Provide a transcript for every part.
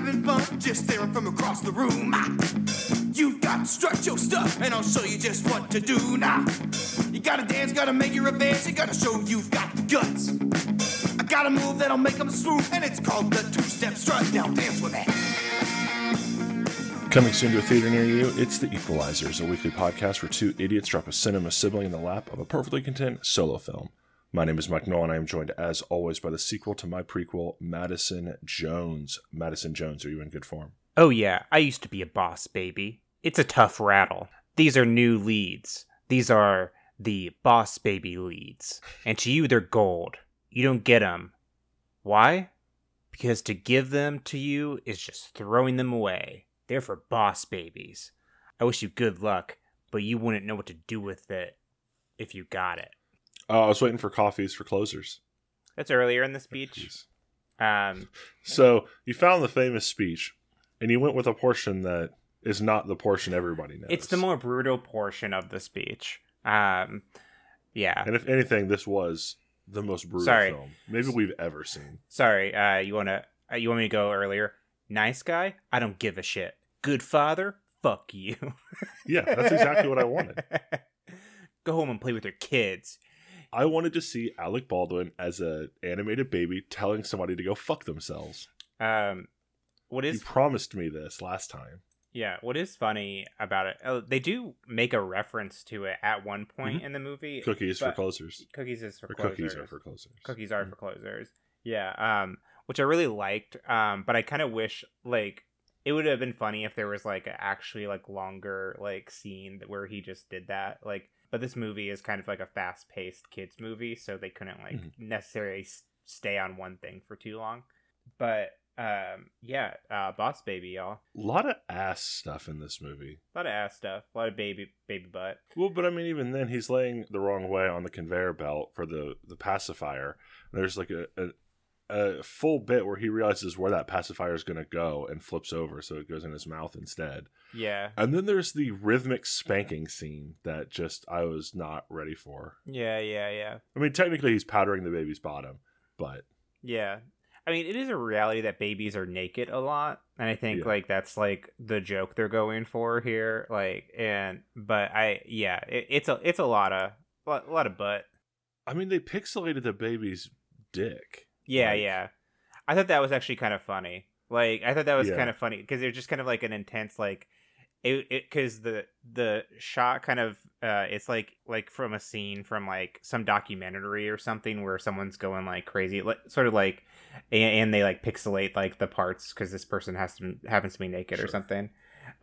Having fun? Just staring from across the room. Ah. You've got to strut your stuff, and I'll show you just what to do now. You gotta dance, gotta make your advance, you gotta show you've got guts. I got a move that'll make them swoop, and it's called the two-step strut. Now dance with me. Coming soon to a theater near you, it's The Equelizers, a weekly podcast where two idiots drop a cinema sibling in the lap of a perfectly content solo film. My name is Mike Knoll, and I am joined, as always, by the sequel to my prequel, Madison Jones. Madison Jones, are you in good form? Oh, yeah, I used to be a boss, baby. It's a tough rattle. These are new leads. These are the boss baby leads. And to you, they're gold. You don't get them. Why? Because to give them to you is just throwing them away. They're for boss babies. I wish you good luck, but you wouldn't know what to do with it if you got it. Uh, I was waiting for coffees for closers. That's earlier in the speech. Jeez. Um, So you found the famous speech, and you went with a portion that is not the portion everybody knows. it's the more brutal portion of the speech. Um, yeah. And if anything, this was the most brutal Sorry. film maybe we've ever seen. Sorry, uh, you wanna uh, you want me to go earlier? Nice guy? I don't give a shit. Good father? Fuck you. Yeah, that's exactly what I wanted. go home and play with your kids. I wanted to see Alec Baldwin as a animated baby telling somebody to go fuck themselves. Um, what You promised me this last time. yeah? What is funny about it? Oh, they do make a reference to it at one point Mm-hmm. in the movie. Cookies for closers. Cookies is for Or closers. cookies are for closers. cookies are Mhm. for closers yeah um which i really liked um but i kind of wish like it would have been funny if there was like a actually like longer like scene where he just did that like but this movie is kind of like a fast-paced kids movie so they couldn't like Mhm. necessarily s- stay on one thing for too long but um yeah uh boss baby y'all A lot of ass stuff in this movie. a lot of ass stuff a lot of baby baby butt Well, but I mean, even then, he's laying the wrong way on the conveyor belt for the the pacifier. There's like a, a a full bit where he realizes where that pacifier is going to go and flips over, so it goes in his mouth instead. yeah And then there's the rhythmic spanking scene that just I was not ready for. yeah yeah yeah I mean, technically, he's powdering the baby's bottom, but Yeah. I mean, it is a reality that babies are naked a lot, and I think Yeah. like that's like the joke they're going for here. Like, and but I yeah, it, it's a it's a lot of a lot, a lot of butt. I mean, they pixelated the baby's dick. Yeah, Like- yeah. I thought that was actually kind of funny. Like, I thought that was Yeah. kind of funny because they're just kind of like an intense like it because the the shot kind of uh it's like like from a scene from like some documentary or something where someone's going like crazy like sort of like and, and they like pixelate like the parts because this person has to happens to be naked or something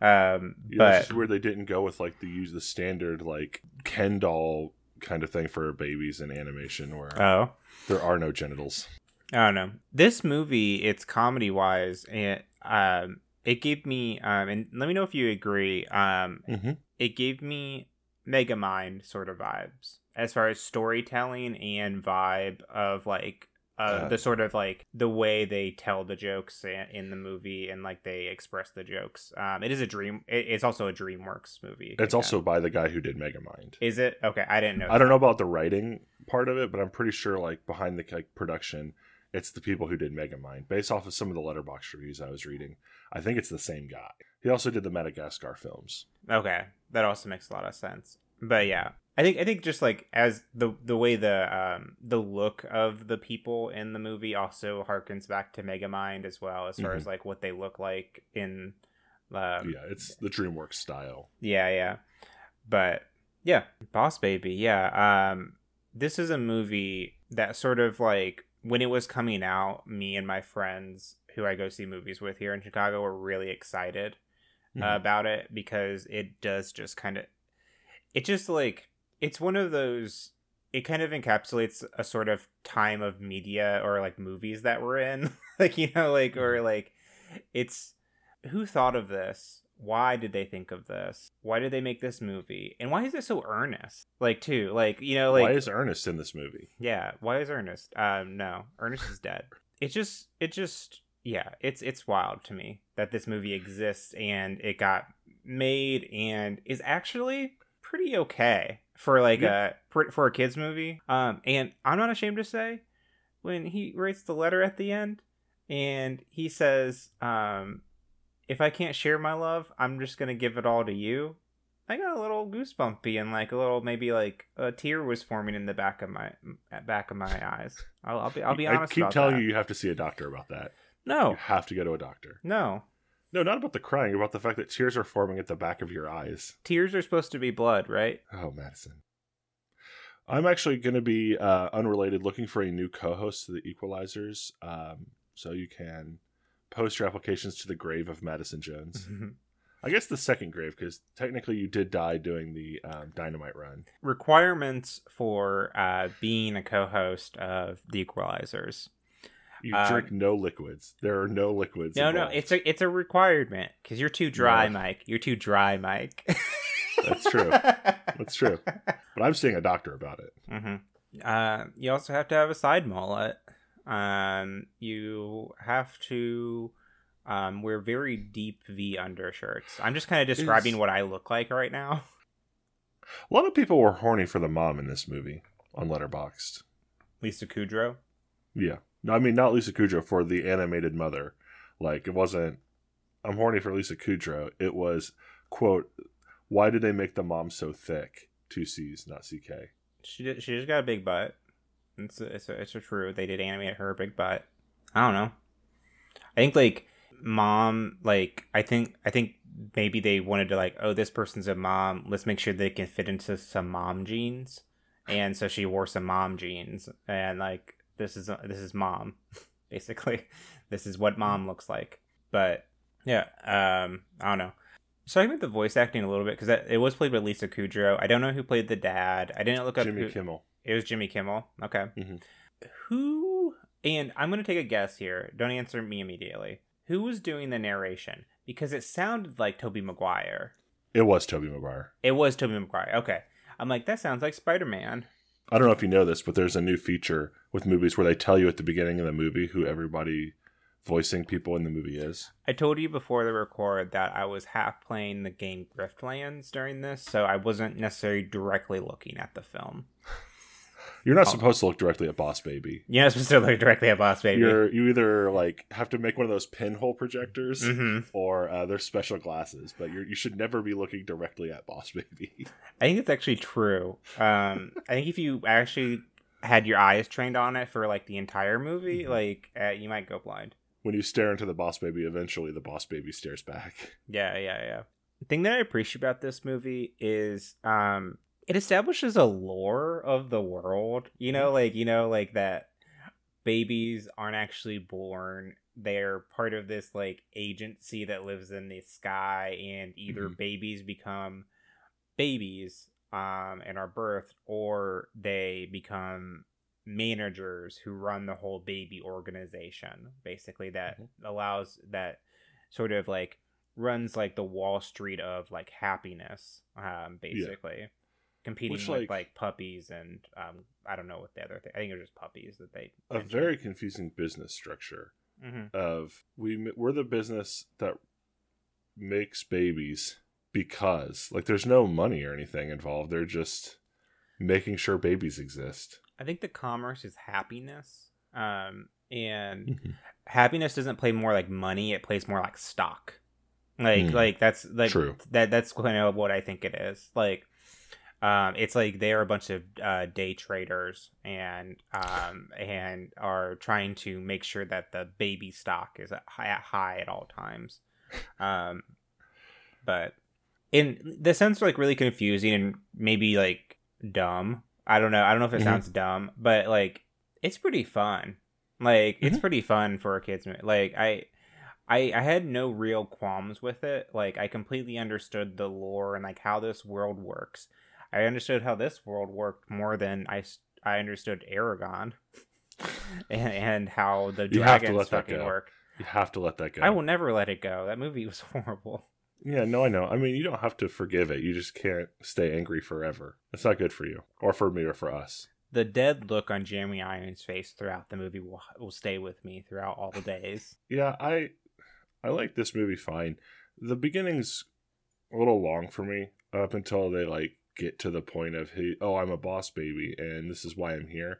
um Yeah, but it's just where they didn't go with like the use the standard like Ken doll kind of thing for babies in animation where oh there are no genitals. I don't know. This movie, it's comedy wise, and um, it gave me um, and let me know if you agree. Um, Mm-hmm. it gave me Megamind sort of vibes as far as storytelling and vibe of like uh, the sort of like the way they tell the jokes in the movie and like they express the jokes. Um, it is a dream. It's also a DreamWorks movie. It's also by the guy who did Megamind. Is it okay? I didn't know. I don't know about the writing part of it, but I'm pretty sure like behind the like production, it's the people who did Megamind. Based off of some of the letterbox reviews I was reading, I think it's the same guy. He also did the Madagascar films. Okay, that also makes a lot of sense. But yeah, I think I think just like as the the way the um the look of the people in the movie also harkens back to Megamind as well, as far as like what they look like in. Um, yeah, it's the DreamWorks style. yeah, yeah. But yeah, Boss Baby. Yeah. Um this is a movie that sort of like when it was coming out, me and my friends who I go see movies with here in Chicago were really excited uh, about it because it does just kind of it just like it's one of those it kind of encapsulates a sort of time of media or like movies that we're in. Like you know like or like it's who thought of this why did they think of this? Why did they make this movie? And why is it so earnest? Like too like you know like Why is Ernest in this movie? yeah why is ernest? Um no ernest is dead. It just it just yeah it's it's wild to me that this movie exists and it got made and is actually pretty okay for like a for, for a kids movie. Um and i'm not ashamed to say when he writes the letter at the end and he says, um, "If I can't share my love, I'm just gonna give it all to you." I got a little goosebumpy and like a little maybe like a tear was forming in the back of my back of my eyes. I'll, I'll be I'll be honest. I keep telling that. you you have to see a doctor about that. You No, have to go to a doctor. no. No, not about the crying, about the fact that tears are forming at the back of your eyes. Tears are supposed to be blood, right? Oh, Madison. I'm actually going to be uh, unrelated, looking for a new co-host to the Equelizers, um, so you can post your applications to the grave of Madison Jones. I guess the second grave, because technically you did die doing the um, dynamite run. Requirements for uh, being a co-host of the Equelizers. You Um, drink no liquids. There are no liquids. No, no, it's a it's a requirement because you're too dry, No. Mike. You're too dry, Mike. That's true. That's true. But I'm seeing a doctor about it. hmm Uh, you also have to have a side mullet. Um, you have to um, wear very deep V undershirts. I'm just kind of describing Is- what I look like right now. A lot of people were horny for the mom in this movie on Letterboxd. Lisa Kudrow. Yeah. No, I mean not Lisa Kudrow for the animated mother. Like it wasn't I'm horny for Lisa Kudrow. It was quote why did they make the mom so thick? Two C's, not CK. She did, she just got a big butt. It's it's it's true. They did animate her big butt. I don't know. I think like mom like I think I think maybe they wanted to like oh this person's a mom. Let's make sure they can fit into some mom jeans. And so she wore some mom jeans and like this is this is mom basically. This is what mom looks like. But yeah, um I don't know. So I about the voice acting a little bit because it was played by Lisa Kudrow. I don't know who played the dad. I didn't look up Jimmy who, Kimmel. It was Jimmy Kimmel. Okay. Mhm. Who and I'm gonna take a guess here. Don't answer me immediately. Who was doing the narration? Because it sounded like Tobey Maguire. It was Tobey Maguire. It was Tobey Maguire. Okay. I'm like, that sounds like Spider Man. I don't know if you know this, but there's a new feature with movies where they tell you at the beginning of the movie who everybody voicing people in the movie is. I told you before the record that I was half playing the game Griftlands during this, so I wasn't necessarily directly looking at the film. You're not Oh. supposed to look directly at Boss Baby. You're not supposed to look directly at Boss Baby. You're you either like have to make one of those pinhole projectors hmm or uh, there's special glasses, but you you should never be looking directly at Boss Baby. I think it's actually true. Um, I think if you actually had your eyes trained on it for like the entire movie, Mhm. like uh, you might go blind. when you stare into the Boss Baby, eventually the Boss Baby stares back. Yeah, yeah, yeah. The thing that I appreciate about this movie is um, it establishes a lore of the world. You know, like you know, like that babies aren't actually born. They're part of this like agency that lives in the sky, and either Mhm. babies become babies um, and are birthed, or they become managers who run the whole baby organization. Basically, that Mhm. allows that sort of like runs like the Wall Street of like happiness, um, basically. Competing Which, with like- like puppies and um, I don't know what the other thing. I think it was just puppies that they. A very confusing business structure hmm of we we're the business that makes babies because like there's no money or anything involved. They're just making sure babies exist. I think the commerce is happiness, um, and Mm-hmm. happiness doesn't play more like money; it plays more like stock. Like, Hmm. like that's like True. that. That's kind of what I think it is. Like, um, it's like they're a bunch of uh, day traders and um and are trying to make sure that the baby stock is at high, at high at all times. Um, but in this sounds like really confusing and maybe like dumb. I don't know. I don't know if it Mhm. sounds dumb, but like it's pretty fun. Like it's Mhm. pretty fun for a kids. Like I, I, I had no real qualms with it. Like I completely understood the lore and like how this world works. I understood how this world worked more than I I understood Eragon, and, and how the You have to dragons fucking work. You have to let that go. I will never let it go. That movie was horrible. Yeah, no, I know. I mean, you don't have to forgive it. You just can't stay angry forever. It's not good for you, or for me, or for us. The dead look on Jeremy Irons' face throughout the movie will will stay with me throughout all the days. Yeah, I I like this movie fine. The beginning's a little long for me up until they like get to the point of hey, oh, I'm a boss baby and this is why I'm here.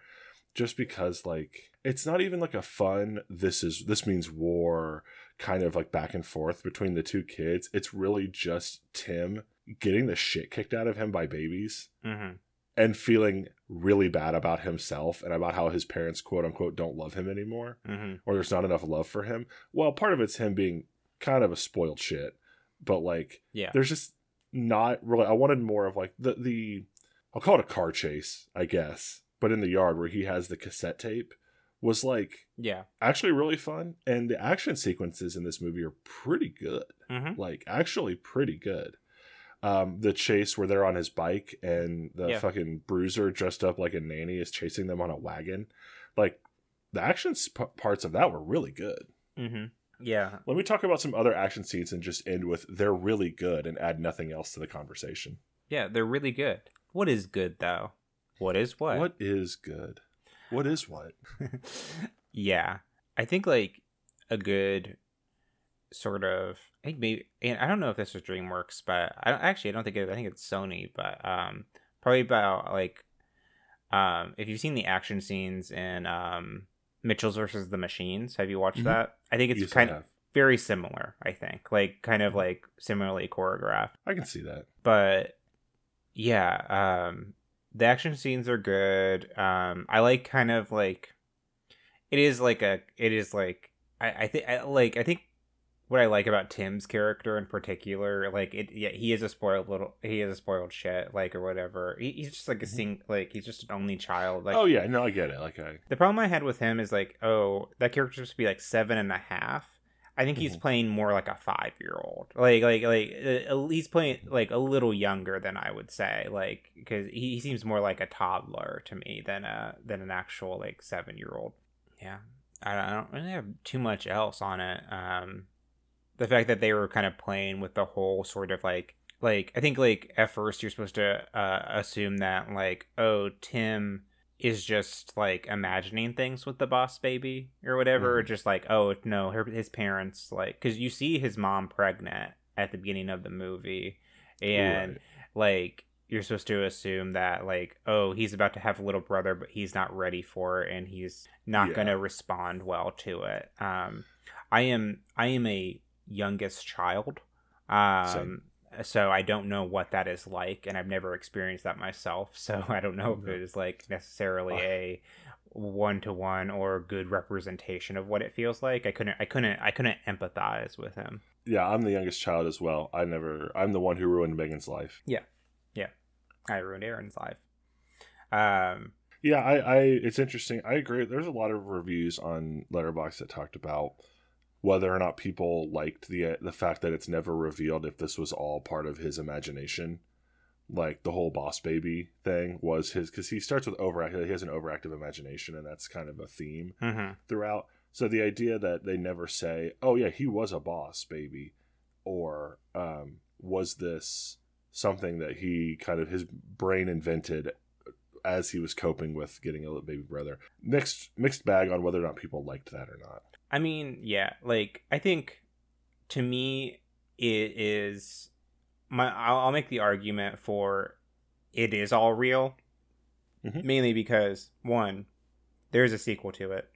just because like it's not even like a fun this is this means war kind of like back and forth between the two kids. It's really just Tim getting the shit kicked out of him by babies Mm-hmm. and feeling really bad about himself and about how his parents quote unquote don't love him anymore Mm-hmm. or there's not enough love for him. Well, part of it's him being kind of a spoiled shit, but like Yeah. there's just not really I wanted more of like the the I'll call it a car chase, I guess, but in the yard where he has the cassette tape was like Yeah. actually really fun and the action sequences in this movie are pretty good. Mm-hmm. Like actually pretty good. Um, the chase where they're on his bike and the Yeah. fucking bruiser dressed up like a nanny is chasing them on a wagon. Like the action sp- parts of that were really good. Mm-hmm. Yeah. Let me talk about some other action scenes and just end with they're really good and add nothing else to the conversation. Yeah. They're really good. What is good though? What is what? What is good? What is what? yeah. I think like a good sort of I think maybe and I don't know if this was DreamWorks, but I don't actually I don't think it I think it's Sony, but um probably about like um if you've seen the action scenes in um Mitchells versus the Machines, have you watched Mhm. that? I think it's Yes, kind of very similar, I think. Like kind of like similarly choreographed. I can see that. but yeah um the action scenes are good um i like kind of like it is like a it is like i i think I, like i think what i like about tim's character in particular like it yeah he is a spoiled little he is a spoiled shit like or whatever he, he's just like a Mhm. sing like he's just an only child like oh yeah, no, I get it. Like I the problem I had with him is like, oh, that character's supposed to be like seven and a half. I think he's Mhm. playing more like a five year old. Like, like, like uh, he's playing like a little younger than I would say. Like, because he, he seems more like a toddler to me than a than an actual like seven year old. Yeah, I don't, I don't really have too much else on it. Um, the fact that they were kind of playing with the whole sort of like like I think like at first you're supposed to uh, assume that like oh Tim is just like imagining things with the boss baby or whatever or Mhm. just like oh no her, his parents like because you see his mom pregnant at the beginning of the movie and Right. like you're supposed to assume that like oh he's about to have a little brother but he's not ready for it and he's not Yeah. going to respond well to it um i am i am a youngest child. Um so i don't know what that is like and i've never experienced that myself. So i don't know if it is like necessarily a one-to-one or good representation of what it feels like. I couldn't i couldn't i couldn't empathize with him. Yeah, I'm the youngest child as well. I never I'm the one who ruined Megan's life. Yeah, yeah, I ruined aaron's life. Um Yeah, I, I it's interesting. I agree. There's a lot of reviews on Letterbox that talked about whether or not people liked the the fact that it's never revealed if this was all part of his imagination. Like the whole boss baby thing was his because he starts with overact. He has an overactive imagination, and that's kind of a theme mhm. throughout. So the idea that they never say, "Oh yeah, he was a boss baby," or um, was this something that he kind of his brain invented as he was coping with getting a little baby brother? Mixed mixed bag on whether or not people liked that or not. I mean, yeah, like I think to me it is my I'll, I'll make the argument for it is all real Mhm. mainly because one there's a sequel to it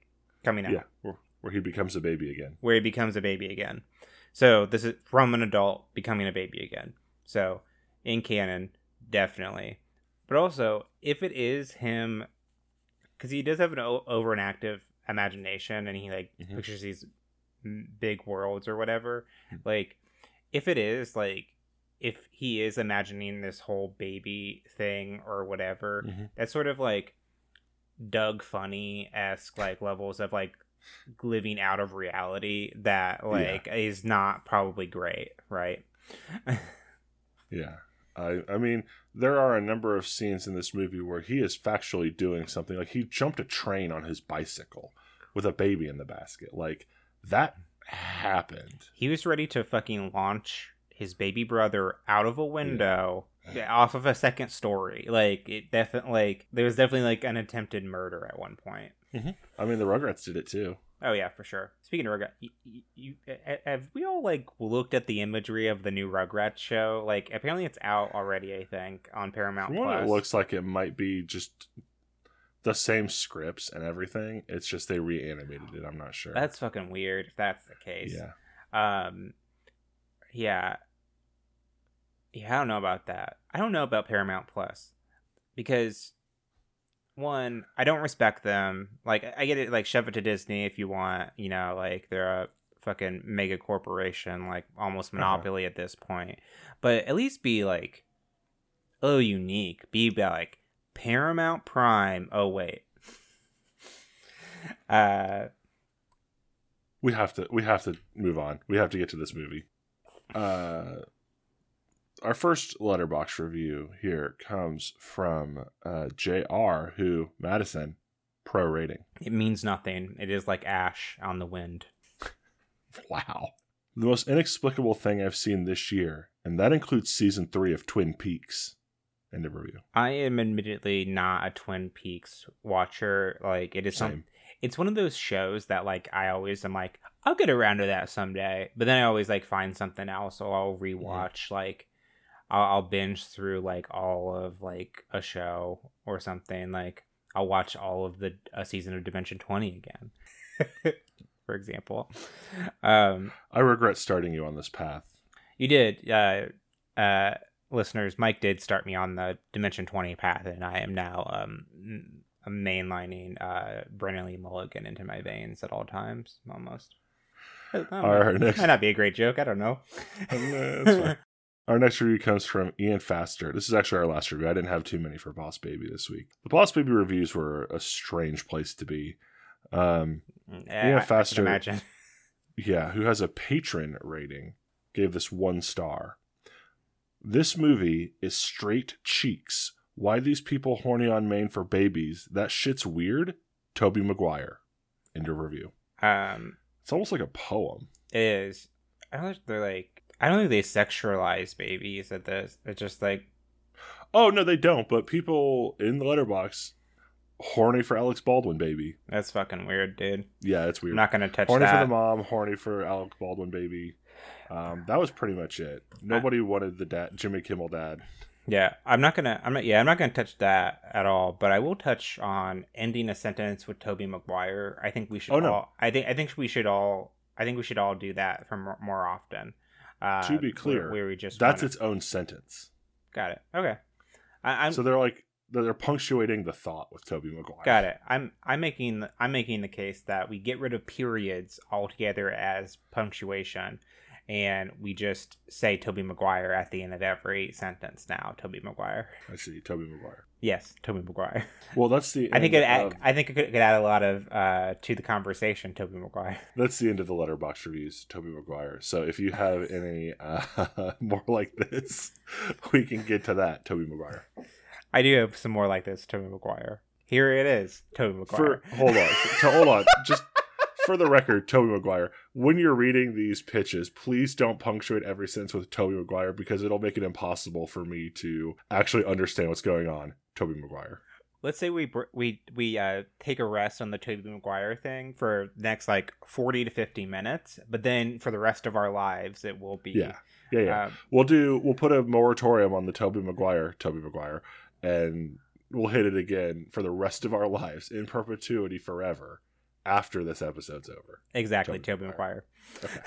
coming out Yeah, where, where he becomes a baby again. where he becomes a baby again. So this is from an adult becoming a baby again. So in canon, definitely. But also, if it is him, because he does have an o- over an active imagination, and he like Mhm. pictures these big worlds or whatever. Mhm. Like, if it is like, if he is imagining this whole baby thing or whatever, Mhm. that's sort of like Doug Funnie esque like levels of like living out of reality that like is not probably great, right? Yeah. I I mean, there are a number of scenes in this movie where he is factually doing something like he jumped a train on his bicycle with a baby in the basket. Like that happened. he was ready to fucking launch his baby brother out of a window off of a second story. Like it definitely like there was definitely like an attempted murder at one point. Mm-hmm. I mean, the Rugrats did it too. Oh yeah, for sure. Speaking of Rugrats, you, you, have we all like looked at the imagery of the new Rugrats show? Like apparently it's out already. I think on Paramount From what Plus. it looks like, it might be just the same scripts and everything. It's just they reanimated it. I'm not sure. That's fucking weird if that's the case. yeah. Um, yeah, yeah. I don't know about that. I don't know about Paramount Plus because one, I don't respect them. Like, I get it. Like, shove it to Disney if you want. You know, like they're a fucking mega corporation, like almost monopoly at this point. But at least be like, oh, unique. Be like Paramount Prime. Oh wait. Uh, we have to we have to move on. We have to get to this movie. Uh our first letterbox review here comes from uh JR who Madison pro rating. it means nothing. It is like ash on the wind. Wow. The most inexplicable thing I've seen this year, and that includes season 3 of Twin Peaks. End of review. I am admittedly not a Twin Peaks watcher. Like it is some it's one of those shows that like I always am like, I'll get around to that someday. But then I always like find something else or I'll rewatch like I'll, I'll binge through like all of like a show or something. Like I'll watch all of the a season of Dimension Twenty again. For example. Um I regret starting you on this path. you did uh uh listeners mike did start me on the dimension 20 path and i am now um mainlining uh brennan lee mulligan into my veins at all times almost know. Our next might not be a great joke i don't know. Our next review comes from Ian Faster. This is actually our last review. I didn't have too many for Boss Baby this week. The Boss Baby reviews were a strange place to be. Um, yeah, Ian Faster- imagine yeah, who has a patron rating, gave this one star. This movie is straight cheeks. Why these people horny on main for babies? That shit's weird. Tobey Maguire. End of review. um It's almost like a poem. it is i don't think they're like i don't think they sexualize babies at this it's just like Oh no, they don't. But people in the letterbox horny for Alex Baldwin, baby. that's fucking weird dude Yeah, it's i'm weird. not gonna touch that. horny that for the mom, horny for Alec Baldwin, baby. Um, that was pretty much it. Nobody wanted the dad, Jimmy Kimmel dad. Yeah, I'm not gonna. I'm not. Yeah, I'm not gonna touch that at all. But I will touch on ending a sentence with Tobey Maguire. I think we should. Oh, no. I think. I think we should all. I think we should all do that for more, more often. Uh, To be clear, where, we just That's wanna- its own sentence. got it. Okay, I, I'm so they're like they're punctuating the thought with Tobey Maguire. got it. I'm I'm making the, I'm making the case that we get rid of periods altogether as punctuation, and we just say Tobey Maguire at the end of every sentence now. Tobey Maguire. I see Tobey Maguire. Yes, Tobey Maguire. Well, that's the I think it. Of- I think it could, could add a lot of uh, to the conversation. Tobey Maguire. that's the end of the letterbox reviews. Tobey Maguire. So if you have any uh, more like this, we can get to that. Tobey Maguire. I do have some more like this. Tobey Maguire. Here it is. Tobey Maguire. For hold on, to, hold on, just for the record, Tobey Maguire. When you're reading these pitches, please don't punctuate every sentence with Tobey Maguire because it'll make it impossible for me to actually understand what's going on. Tobey Maguire. Let's say we we we uh, take a rest on the Tobey Maguire thing for next like forty to fifty minutes, but then for the rest of our lives, it will be Yeah, yeah, yeah. uh, We'll do. We'll put a moratorium on the Tobey Maguire. Tobey Maguire, and we'll hit it again for the rest of our lives in perpetuity forever after this episode's over. exactly Tobey Maguire. Okay.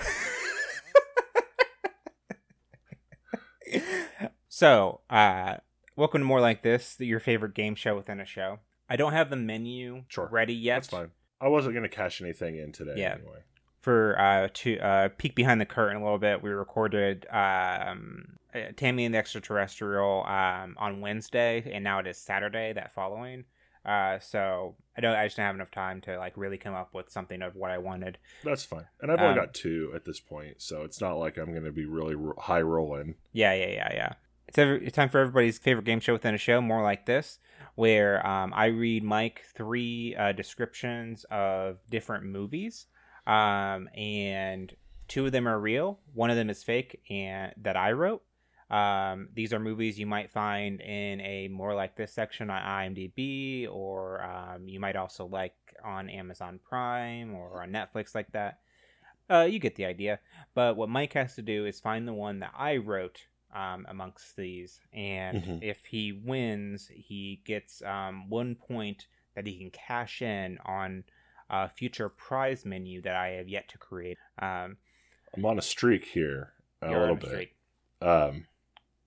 so, uh, welcome to more like this, your favorite game show within a show. I don't have the menu Sure. ready yet. That's fine. I wasn't gonna cash anything in today Yeah. anyway. for uh to uh peek behind the curtain a little bit we recorded um uh, tammy and the extraterrestrial um on wednesday and now it is saturday that following uh so i don't i just don't have enough time to like really come up with something of what i wanted That's fine. And I've only Um, got two at this point, so it's not like I'm gonna be really ro- high rolling. yeah yeah yeah yeah it's, every, it's time for everybody's favorite game show within a show more like this where um, i read mike three uh, descriptions of different movies um, and two of them are real one of them is fake and that i wrote um, these are movies you might find in a more like this section on imdb or um, you might also like on amazon prime or on netflix like that uh, you get the idea but what mike has to do is find the one that i wrote um, amongst these and Mhm. if he wins he gets um, one point that he can cash in on a future prize menu that I have yet to create. Um, I'm on a streak here a little a bit. streak. Um,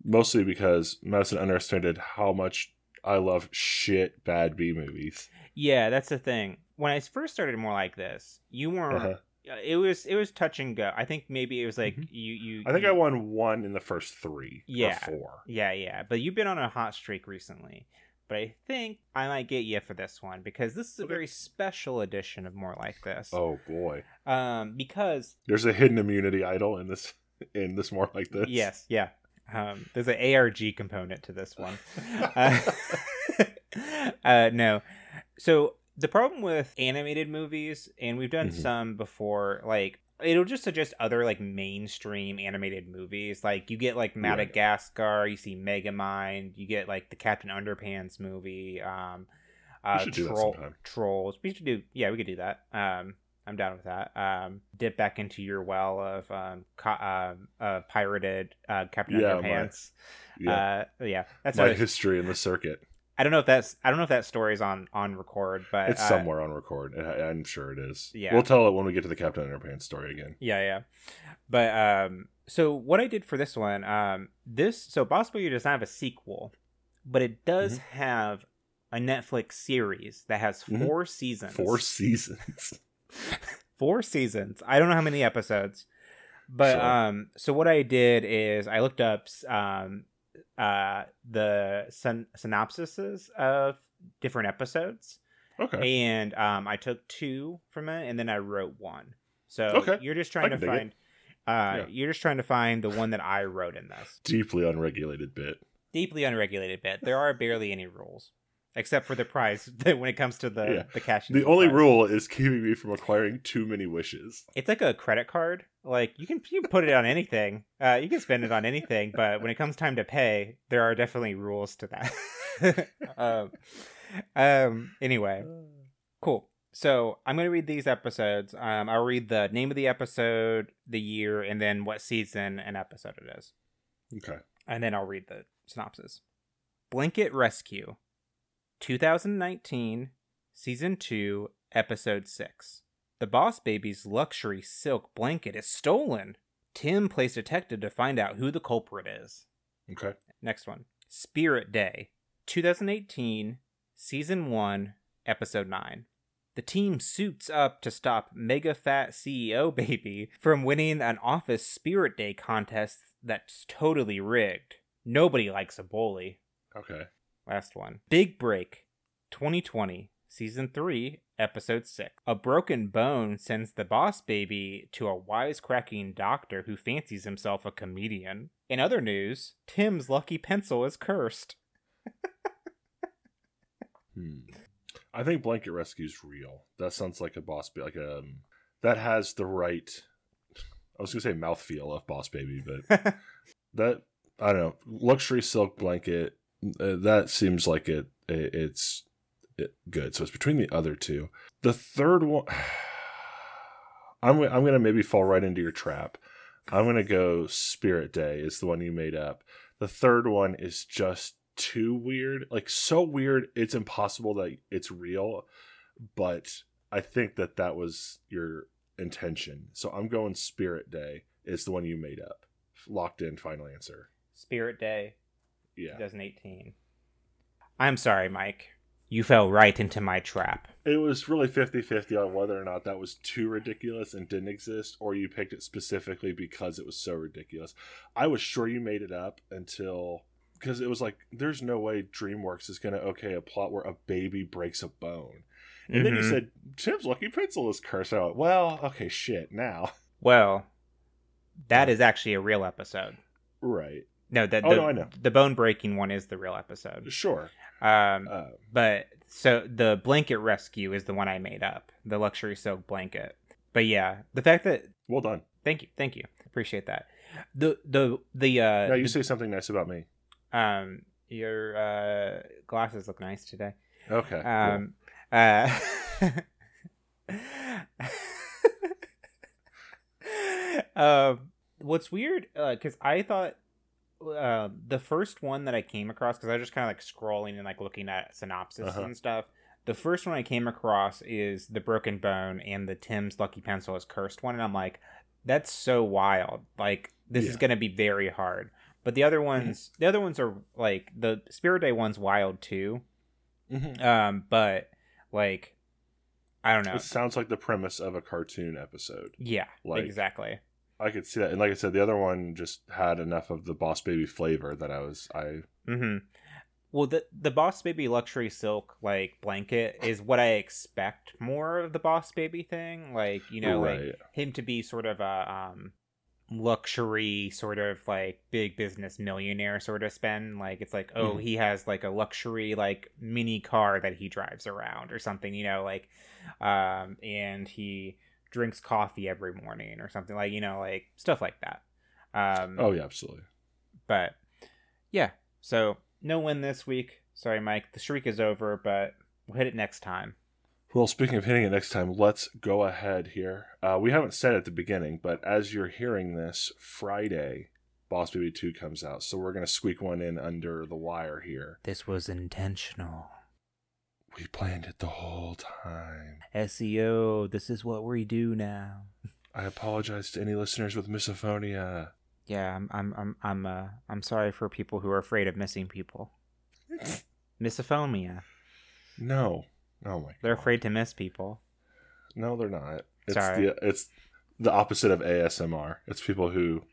mostly because Madison underestimated how much I love shit bad B movies. Yeah, that's the thing. When I first started more like this, you weren't. Uh-huh. It was it was touch and go. I think maybe it was like Mhm. you you. I think you, I won one in the first three. Yeah. Or four. Yeah, yeah. But you've been on a hot streak recently. But I think I might get you for this one because this is a very special edition of more like this. Oh boy. Um, because There's a hidden immunity idol in this in this more like this. yes, yeah. Um, there's an ARG component to this one. uh, uh, no. So the problem with animated movies, and we've done Mhm. some before, like it'll just suggest other like mainstream animated movies. Like you get like. Madagascar, you see Megamind, you get like the Captain Underpants movie. Um, uh, should do that Troll-. Trolls. We should do. Yeah, we could do that. Um, I'm down with that. Um, dip back into your well of um, uh, uh, pirated uh, Captain Yeah, my- Underpants. Yeah. Uh, yeah, that's My history in the circuit. I don't know if that's I don't know if that story's on on record, but It's uh, somewhere on record. I- I'm sure it is. Yeah. We'll tell it when we get to the Captain Underpants story again. Yeah, yeah. But um, so what I did for this one, um, this so Boss Baby does not have a sequel, but it does Mm-hmm. have a Netflix series that has Mhm. 4 seasons. Four seasons. Four seasons. I don't know how many episodes, but Sure. um, so what I did is I looked up um, uh, the syn- synopsises of different episodes, Okay. and um, I took two from it, and then I wrote one. So Okay. you're just trying to can dig it. find. Uh, Yeah. You're just trying to find the one that I wrote in this Deeply unregulated bit. deeply unregulated bit. There are barely any rules, except for the prize when it comes to the Yeah. the cash. The only rule is keeping me from acquiring too many wishes. it's like a credit card. Like you can you can put it on anything. Uh, you can spend it on anything, but when it comes time to pay, there are definitely rules to that. um, um. Anyway, cool. So I'm gonna read these episodes. Um, I'll read the name of the episode, the year, and then what season and episode it is, Okay. and then I'll read the synopsis. Blanket Rescue, 2019, season two, episode six. The Boss Baby's luxury silk blanket is stolen. Tim plays detective to find out who the culprit is. Okay. Next one Spirit Day, 2018, Season 1, Episode 9. The team suits up to stop Mega Fat CEO Baby from winning an office Spirit Day contest that's totally rigged. Nobody likes a bully. Okay. Last one. Big Break 2020, Season 3, Episode 6. A broken bone sends the boss baby to a wisecracking doctor who fancies himself a comedian. In other news, Tim's lucky pencil is cursed. Hmm. I think blanket rescue's real. That sounds like a boss, like um, that has the right. I was gonna say mouthfeel of Boss Baby, but that I don't know. Luxury silk blanket. Uh, that seems like it. it it's it, good. So it's between the other two. The third one. I'm I'm gonna maybe fall right into your trap. I'm gonna go Spirit Day is the one you made up. The third one is just too weird, like so weird it's impossible that it's real. But I think that that was your intention. So I'm going Spirit Day is the one you made up. Locked in final answer. Spirit Day Yeah. 2018. I'm sorry, Mike. You fell right into my trap. It was really 50 50 on whether or not that was too ridiculous and didn't exist, or you picked it specifically because it was so ridiculous. I was sure you made it up until. Because it was like, there's no way DreamWorks is going to okay a plot where a baby breaks a bone. And then you Mhm. said, Tim's lucky pencil is cursed. I went, well, okay, shit, now. Well, that is actually a real episode. Right. No, the, Oh, the, no, I know. the bone breaking one is the real episode. Sure. Um, Uh, but so the blanket rescue is the one I made up, the luxury silk blanket. But yeah, the fact that well done. thank you, thank you, appreciate that. The the the uh, now you say something nice about me. um your uh glasses look nice today. Okay. cool. Um, uh, um, what's weird, because I thought uh, the first one that I came across, because I was just kind of like scrolling and like looking at synopsis Uh-huh. and stuff. the first one I came across is the Broken Bone and the Tim's Lucky Pencil is cursed one, and I'm like, that's so wild. Like this is gonna be very hard. But the other ones, the other ones are like the Spirit Day one's wild too. Mhm. Um, but like, I don't know. It sounds like the premise of a cartoon episode. Yeah, like- exactly. I could see that, and like I said, the other one just had enough of the Boss Baby flavor that I was I Mm-hmm. Well, the the Boss Baby luxury silk like blanket is what I expect more of the Boss Baby thing. Like you know, like him to be sort of a um luxury sort of like big business millionaire sort of spend like it's like oh Mhm. he has like a luxury like mini car that he drives around or something you know like um and he drinks coffee every morning or something like you know like stuff like that um Oh yeah, absolutely. but yeah so no win this week sorry mike the streak is over but we'll hit it next time Well, speaking of hitting it next time, let's go ahead here. Uh, we haven't said at the beginning, but as you're hearing this, Friday, Boss Baby 2 comes out. So we're going to squeak one in under the wire here. this was intentional We planned it the whole time. seo this is what we do now I apologize to any listeners with misophonia. Yeah, I'm I'm I'm I'm uh I'm sorry for people who are afraid of missing people. Misophonia. No. Oh my They're afraid to miss people. No, they're not. It's Sorry. the it's the opposite of ASMR. It's people who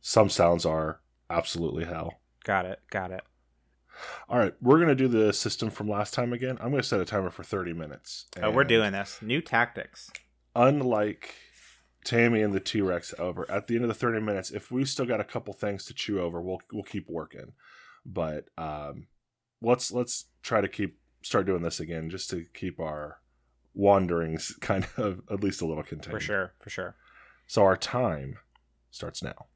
some sounds are absolutely hell. Got it. Got it. All right, we're gonna do the system from last time again. I'm gonna set a timer for 30 minutes. Oh, we're doing this. New tactics. Unlike Tammy and the T Rex, over at the end of the 30 minutes, if we still got a couple things to chew over, we'll we'll keep working. But um, let's let's try to keep start doing this again, just to keep our wanderings kind of at least a little contained. For sure. For sure. So our time starts now.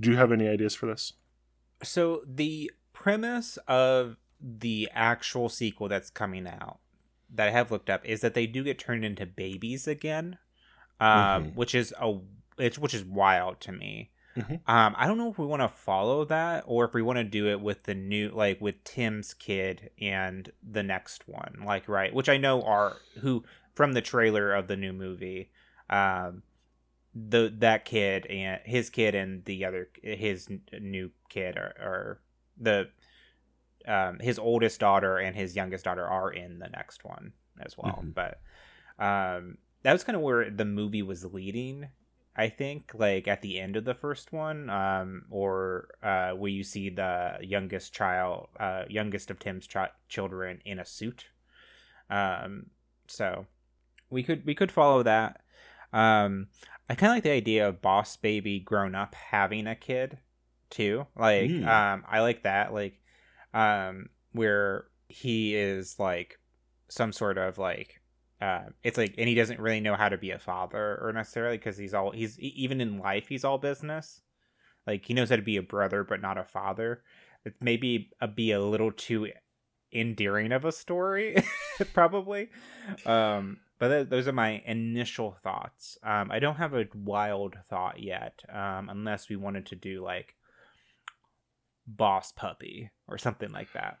Do you have any ideas for this? So the premise of the actual sequel that's coming out that I have looked up is that they do get turned into babies again, um, Mhm. which is a it's which is wild to me. Mhm. Um, I don't know if we want to follow that or if we want to do it with the new like with Tim's kid and the next one, like right, which I know are who from the trailer of the new movie. Um, the that kid and his kid and the other his new kid are, are the um his oldest daughter and his youngest daughter are in the next one as well. Mhm. but um that was kind of where the movie was leading i think like at the end of the first one um or uh where you see the youngest child uh youngest of tim's chi- children in a suit. Um so we could we could follow that. Um i kind of like the idea of boss baby grown up having a kid too. Like Mm. um i like that like um where he is like some sort of like uh, it's like and he doesn't really know how to be a father or necessarily because he's all he's even in life he's all business. Like he knows how to be a brother but not a father. It maybe a, be a little too endearing of a story probably. Um but th- those are my initial thoughts. Um i don't have a wild thought yet um unless we wanted to do like boss puppy or something like that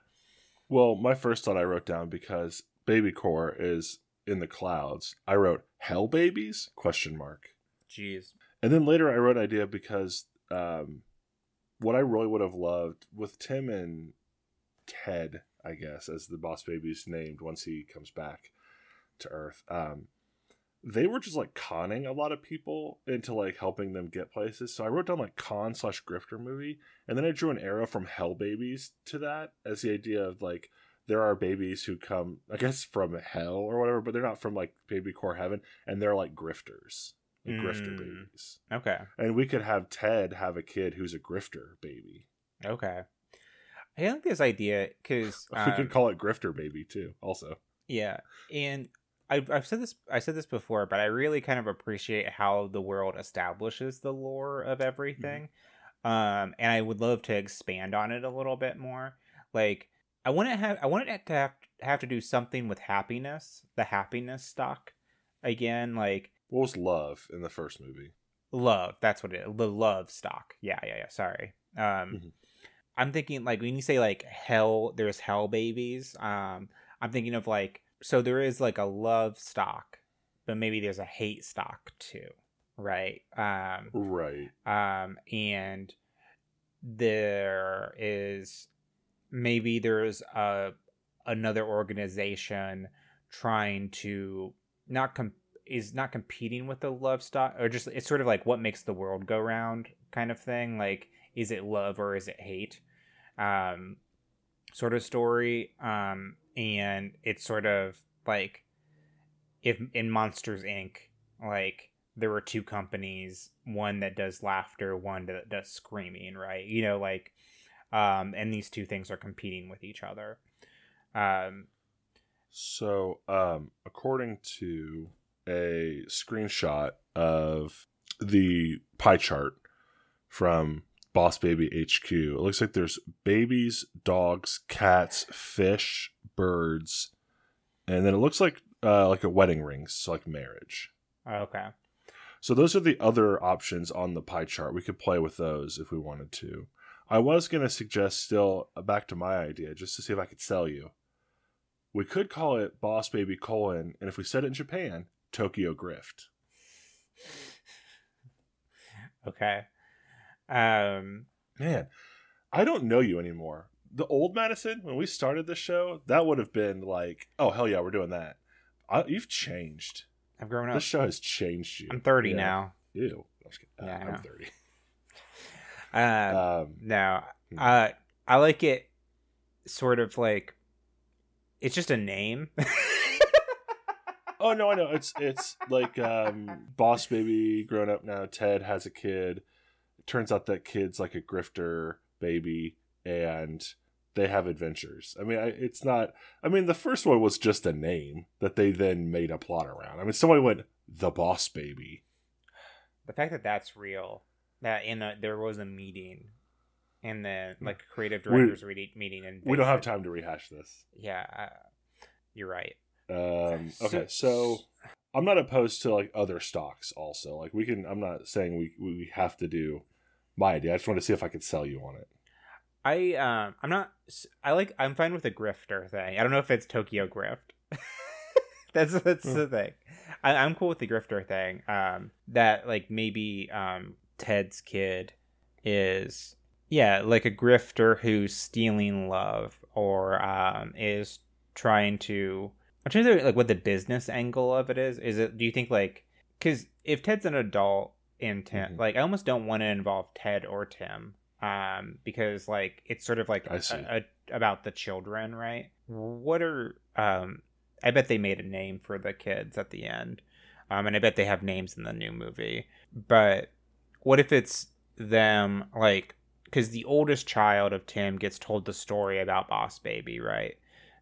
Well, my first thought I wrote down because BabyCorp is in the clouds. I wrote Hell Babies question mark. jeez And then later I wrote an idea because um, what I really would have loved with Tim and Ted, I guess, as the boss baby's named once he comes back to Earth, um, they were just like conning a lot of people into like helping them get places. So I wrote down like con slash grifter movie, and then I drew an arrow from Hell Babies to that as the idea of like there are babies who come, I guess, from hell or whatever, but they're not from like BabyCorp heaven, and they're like grifters, like grifter Mm. babies. okay And we could have Ted have a kid who's a grifter baby. okay i like this idea because we could call it grifter baby too. Also, Yeah, and I've I've said this I said this before, but I really kind of appreciate how the world establishes the lore of everything, um, and I would love to expand on it a little bit more. Like I want to have I want it to have have to do something with happiness, the happiness stock, again, like what was love in the first movie? love. That's what it is. The love stock. Yeah, yeah, yeah. Sorry. Um, Mhm. I'm thinking like when you say like hell, there's hell babies. Um, I'm thinking of like so there is like a love stock, but maybe there's a hate stock too, right? Um, Right. um, and there is maybe there's a another organization trying to not com- is not competing with the love stock or just it's sort of like what makes the world go round kind of thing like is it love or is it hate um sort of story um and it's sort of like if in monsters inc like there were two companies one that does laughter one that does screaming right? You know like um and these two things are competing with each other. Um So, um, according to a screenshot of the pie chart from Boss Baby HQ, it looks like there's babies, dogs, cats, fish, birds, and then it looks like uh, like a wedding ring, so like marriage. okay So those are the other options on the pie chart. We could play with those if we wanted to. I was going to suggest still uh, back to my idea just to see if I could sell you. We could call it Boss Baby colon, and if we said it in Japan, Tokyo Grift. okay um Man, I don't know you anymore. The old Madison, when we started the show, that would have been like, oh hell yeah, we're doing that. I, you've changed. i've grown up This show has changed you. i'm 30 Yeah. now Ew. I was kidding. Uh, Yeah, I'm 30. um Um, No, uh, I like it. Sort of like it's just a name. Oh no, I know. It's it's like um boss baby grown up now. Ted has a kid. Turns out that kid's like a grifter baby, and they have adventures. I mean, I, it's not. I mean, the first one was just a name that they then made a plot around. I mean, somebody went the boss baby. the fact that that's real. That in a there was a meeting, and then like a creative We- directors re- meeting, and We don't have time to rehash this. Yeah, uh, you're right. Um, okay, so I'm not opposed to like other stocks. Also, like we can. I'm not saying we we have to do my idea. I just want to see if I could sell you on it. I um I'm not I like I'm fine with the grifter thing. I don't know if it's Tokyo Grift. that's that's Hmm. the thing. I, I'm cool with the grifter thing. Um that like maybe um Ted's kid is yeah, like a grifter who's stealing love or um is trying to I'm trying to think like what the business angle of it is. Is it do you think like cuz if Ted's an adult and Tim Mhm. like I almost don't want to involve Ted or Tim um because like it's sort of like a, a, about the children, right? What are um I bet they made a name for the kids at the end. Um and I bet they have names in the new movie. But what if it's them like because the oldest child of Tim gets told the story about Boss Baby, right?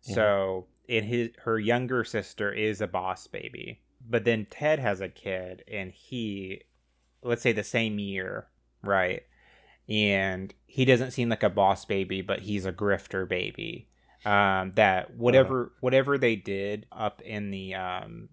Mhm. So in his her younger sister is a Boss Baby, but then Ted has a kid, and he, let's say the same year, right? And he doesn't seem like a Boss Baby, but he's a grifter baby. Um, that whatever whatever they did up in the um,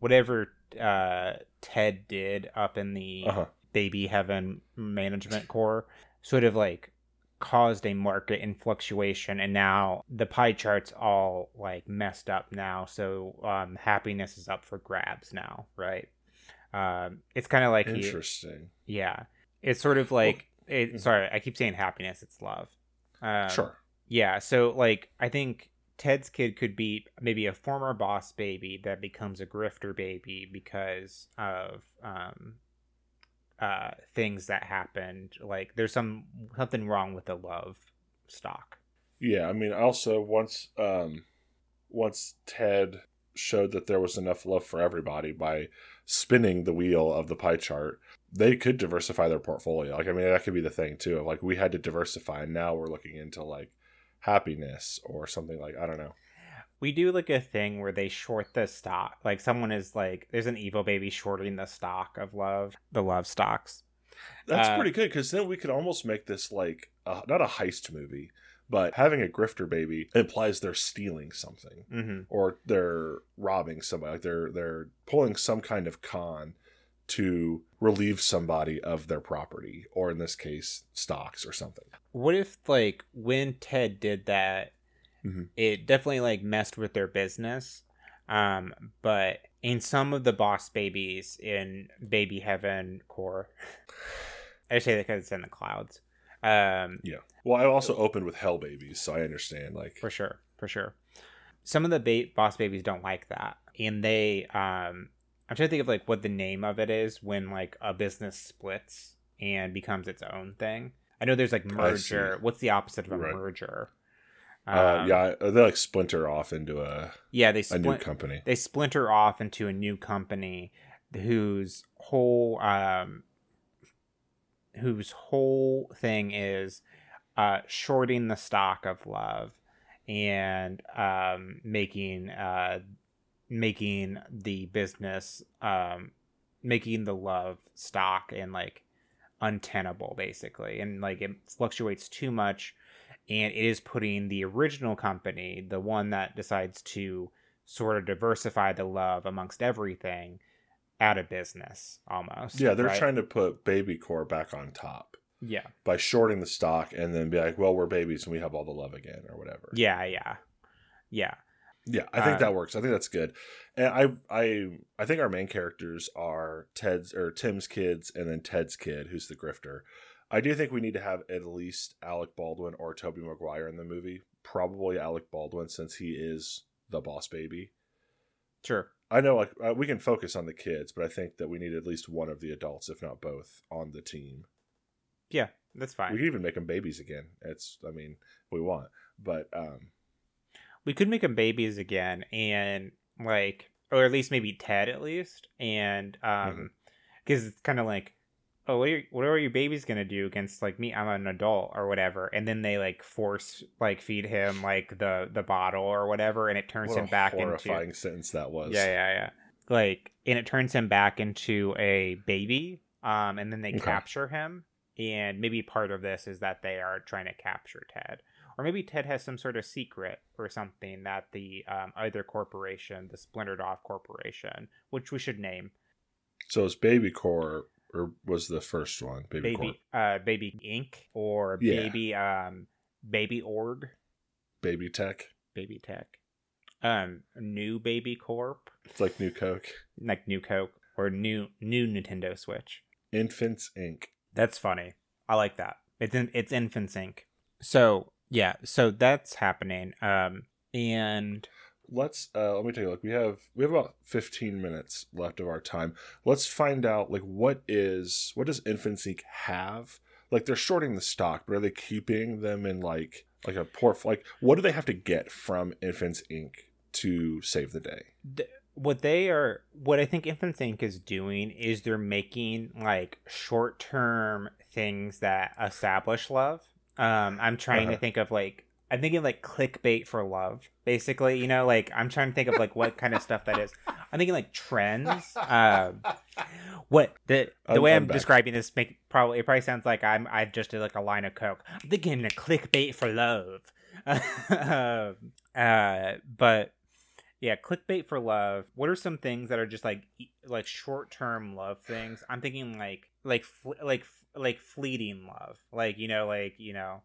whatever uh Ted did up in the Uh huh. baby heaven management core sort of like caused a market in fluctuation and now the pie chart's all like messed up now so um happiness is up for grabs now right um it's kind of like he, Interesting. yeah it's sort of like it, mhm. sorry i keep saying happiness it's love um, sure. yeah, so like I think Ted's kid could be maybe a former boss baby that becomes a grifter baby because of um uh things that happened. Like there's some something wrong with the love stock. Yeah, I mean, also once um, once Ted showed that there was enough love for everybody by spinning the wheel of the pie chart, they could diversify their portfolio. Like, I mean, that could be the thing too. of Like, we had to diversify, and now we're looking into like happiness or something like I don't know. We do like a thing where they short the stock. Like someone is like there's an evil baby shorting the stock of love, the love stocks. That's Uh, pretty good because then we could almost make this like uh, not a heist movie, but having a grifter baby implies they're stealing something. hmm or they're robbing somebody like they're they're pulling some kind of con to relieve somebody of their property or in this case stocks or something What if like when Ted did that, Mhm. it definitely like messed with their business. Um, but in some of the boss babies in Baby Heaven core, I say that because it's in the clouds. Um, Yeah. Well, I also opened with Hell Babies, so I understand. Like, for sure, for sure. Some of the ba- boss babies don't like that, and they. Um, I'm trying to think of like what the name of it is when like a business splits and becomes its own thing. I know there's like merger. What's the opposite of a Right. merger? uh, Um, yeah, they like splinter off into a, yeah. They a new company. they splinter off into a new company whose whole um whose whole thing is uh shorting the stock of love and um making uh making the business um making the love stock and like untenable basically. And like it fluctuates too much and it is putting the original company the one that decides to sort of diversify the love amongst everything out of business almost. Yeah, they're right? trying to put Baby Corp back on top Yeah. by shorting the stock and then be like, well, we're babies and we have all the love again or whatever. Yeah, yeah. Yeah. Yeah, I think Uh, that works. I think that's good. And I I I think our main characters are Ted's or Tim's kids and then Ted's kid, who's the grifter. I do think we need to have at least Alec Baldwin or Tobey Maguire in the movie. Probably Alec Baldwin since he is the boss baby. Sure. I know like uh, we can focus on the kids, but I think that we need at least one of the adults, if not both, on the team. Yeah, that's fine. We can even make them babies again. It's I mean, we want. But um We could make them babies again and like or at least maybe Ted at least and Mm-hmm. um because it's kind of like oh what are, your, what are your babies gonna do against like me i'm an adult or whatever and then they like force like feed him like the the bottle or whatever and it turns what him a back horrifying into sentence that was. Yeah, yeah, yeah. Like, and it turns him back into a baby. Um, and then they Okay. capture him. And maybe part of this is that they are trying to capture Ted, or maybe Ted has some sort of secret or something that the um, other corporation, the splintered off corporation, which we should name So it's Baby Corp or was the first one Baby? Baby, uh, Baby Inc. or Yeah. Baby, um, Baby Org, Baby Tech. Baby Tech, um, New Baby Corp, It's like New Coke. like New Coke or New New Nintendo Switch. Infants Inc. That's funny. I like that. It's in it's Infants Inc. So yeah, so that's happening. Um and Let's uh let me take a look. We have we have about 15 minutes left of our time. Let's find out like what is what does Infants Inc. have? Like they're shorting the stock, but are they keeping them in like like a port like what do they have to get from Infants Inc. to save the day? th- what they are what I think Infants Inc. is doing is they're making like short term things that establish love. Um I'm trying to Uh-huh. think of like I'm thinking like clickbait for love, basically. You know, like I'm trying to think of like what kind of stuff that is. I'm thinking like trends. Um, what the the I'm- way I'm I'm, describing this make probably it probably sounds like I'm I just did like a line of coke. I'm thinking a clickbait for love. um, uh, but yeah, clickbait for love. What are some things that are just like like short term love things? I'm thinking like like fl- like like fleeting love, like you know, like you know,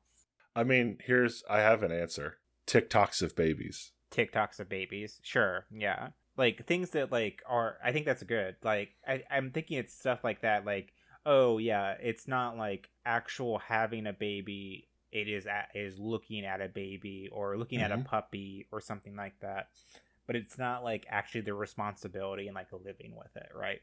I mean, here's I have an answer. TikToks of babies. TikToks of babies. Sure, yeah, like things that like are. I think that's good. Like I, I'm thinking it's stuff like that. Like oh yeah, it's not like actual having a baby. It is at, is looking at a baby or looking at a Mhm. puppy or something like that. But it's not like actually the responsibility and like living with it, right?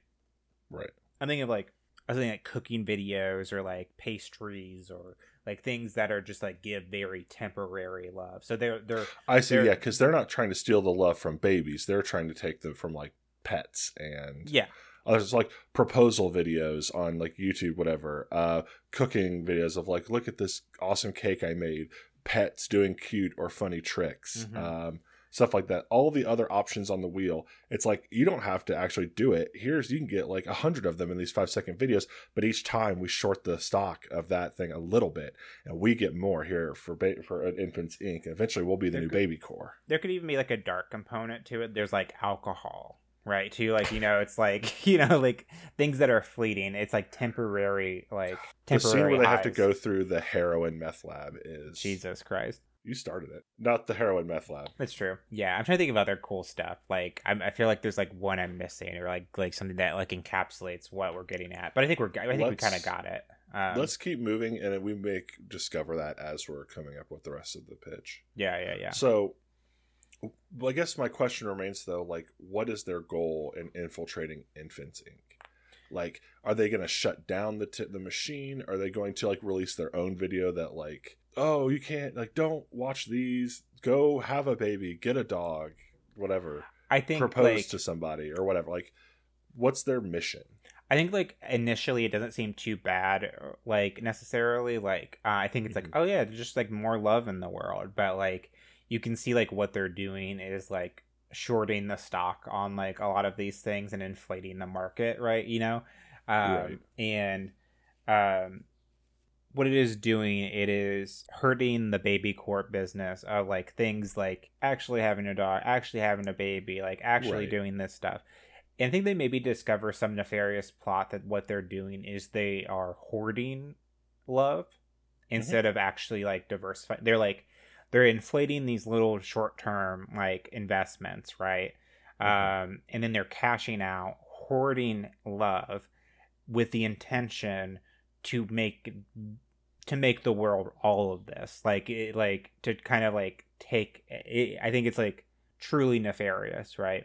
Right. I'm thinking of like I was thinking like cooking videos or like pastries or like things that are just like give very temporary love. So they're they're I see, They're- yeah, because they're not trying to steal the love from babies. They're trying to take them from like pets and yeah There's like proposal videos on like YouTube, whatever. Uh, cooking videos of like, look at this awesome cake I made. Pets doing cute or funny tricks, Mhm. um, stuff like that. All the other options on the wheel. It's like you don't have to actually do it. Here's you can get like a hundred of them in these five second videos, but each time we short the stock of that thing a little bit, and we get more here for ba- for Infants Inc. And eventually, we'll be the There new could- baby corp. there could even be like a dark component to it. There's like alcohol, right? Too like you know it's like you know like things that are fleeting. It's like temporary like temporary The scene where they have to go through the heroin meth lab is Jesus Christ. You started it, not the heroin meth lab. That's true. Yeah, I'm trying to think of other cool stuff. Like, I'm, I feel like there's like one I'm missing, or like like something that like encapsulates what we're getting at. But I think we're I think we Let's- kind of got it. Um, Let's keep moving, and we may discover that as we're coming up with the rest of the pitch. Yeah, yeah, yeah. So, well, I guess my question remains though: like, what is their goal in infiltrating Infants Inc? Like, are they going to shut down the t- the machine? Are they going to like release their own video that like, oh, you can't like, don't watch these. Go have a baby, get a dog, whatever. I think Propose like to somebody or whatever. Like, what's their mission? I think like initially it doesn't seem too bad, like necessarily. Like uh, I think it's like Mhm. oh yeah, just like more love in the world, but like you can see like what they're doing is like shorting the stock on like a lot of these things and inflating the market, right? You know, um, Right. and um, what it is doing, it is hurting the baby corp business of like things like actually having a dog, actually having a baby, like actually Right. doing this stuff. And I think they maybe discover some nefarious plot that what they're doing is they are hoarding love instead of actually like diversifying. They're like they're inflating these little short term like investments, right? Mhm. Um, and then they're cashing out, hoarding love with the intention to make to make the world all of this like it, like to kind of like take it, i think it's like truly nefarious right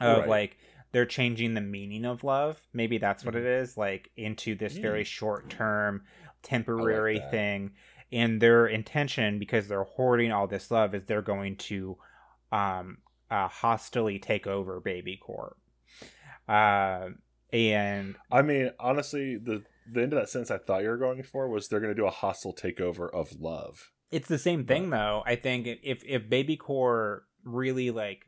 of Right. like they're changing the meaning of love maybe that's what it is like into this very short term temporary that. thing and their intention because they're hoarding all this love is they're going to um uh hostily take over baby corp uh, and I mean, honestly, the the end of that sentence I thought you were going for was they're going to do a hostile takeover of love. It's the same thing though. I think if if BabyCorp really like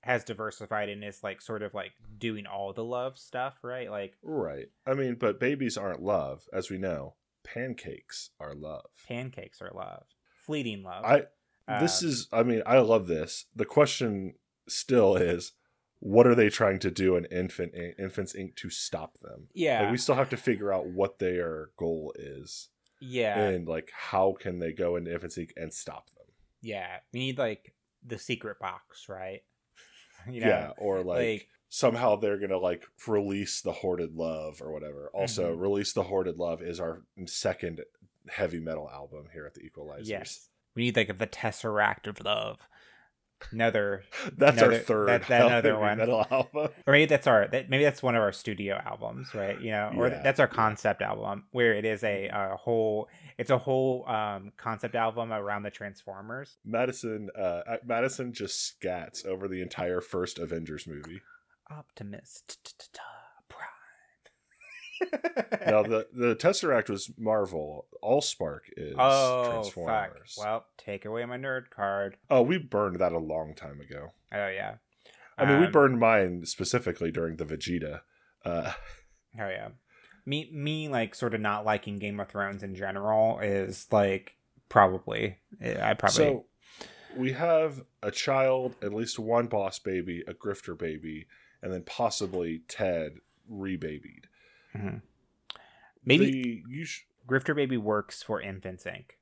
has diversified and is like sort of like doing all the love stuff, right? Like Right. I mean, but babies aren't love, as we know. Pancakes are love. pancakes are love, fleeting love. I this Uh, is I mean, I love this. The question still is what are they trying to do in Infant Infants Inc to stop them? yeah, Like we still have to figure out what their goal is yeah, and like how can they go into Infants Inc and stop them. yeah. We need like the secret box, right? you know, yeah, or like, like somehow they're gonna like release the hoarded love or whatever. Also, Mhm. release the hoarded love is our second heavy metal album here at the Equelizers. yes, we need like the tesseract of love. Another that's our third that- that another one. metal album. or maybe that's our that, maybe that's one of our studio albums right you know or Yeah, that's our concept album where it is a, a whole it's a whole um concept album around the transformers Madison, uh, Madison just scats over the entire first Avengers movie. Optimist prime Now the the Tesseract was Marvel. Allspark is oh fuck Transformers. well take away my nerd card Oh, we burned that a long time ago. oh yeah I mean, we Um, burned mine specifically during the Vegeta. Uh, Oh yeah. Me me like sort of not liking Game of Thrones in general is like probably I probably So we have a child, at least one boss baby, a grifter baby, and then possibly Ted rebabied. Mhm. maybe the, you sh- Grifter Baby works for Infants Inc.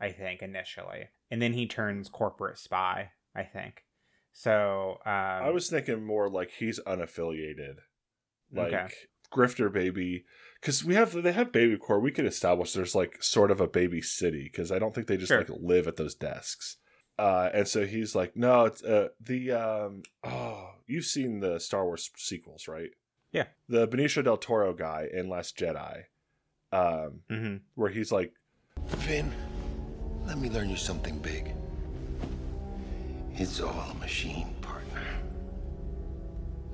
I think initially, and then he turns corporate spy. I think so. Um, I was thinking more like he's unaffiliated, like Okay. grifter baby, because we have they have baby corp. We could establish there's like sort of a baby city because I don't think they just Sure. like live at those desks. Uh, and so he's like, no, it's uh, the um, oh, you've seen the Star Wars sequels, right? Yeah. the Benicio del Toro guy in Last Jedi, um, mhm. where he's like, Finn, let me learn you something big. It's all a machine, partner.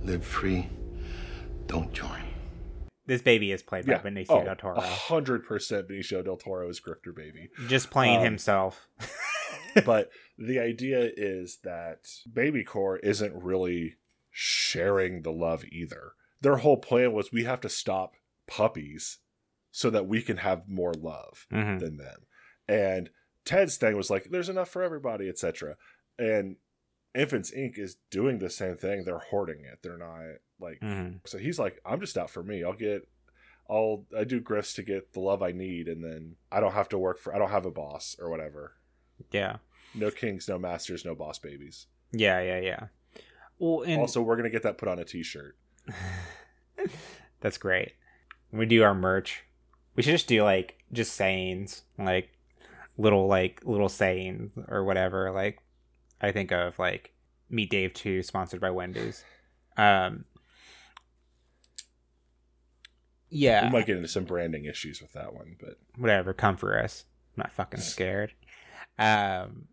Live free, don't join. This baby is played by Benicio oh, del Toro, a hundred percent Benicio del Toro is grifter baby. just playing um, himself. but the idea is that baby corp isn't really sharing the love either. Their whole plan was we have to stop puppies so that we can have more love Mhm. than them. And ted's thing was like there's enough for everybody etc and infants inc. is doing the same thing. They're hoarding it. They're not like Mhm. so he's like i'm just out for me. I'll get I'll I do grifts to get the love I need, and then I don't have to work for I don't have a boss or whatever. Yeah. No kings, no masters, no boss babies. Yeah, yeah, yeah. Well, and also, we're gonna get that put on a T-shirt. that's great. When we do our merch, we should just do like just sayings, like little like little sayings or whatever. Like I think of like Meet Dave Two, sponsored by Wendy's. Um, yeah, We might get into some branding issues with that one, but whatever. Come for us. I'm not fucking scared. Um,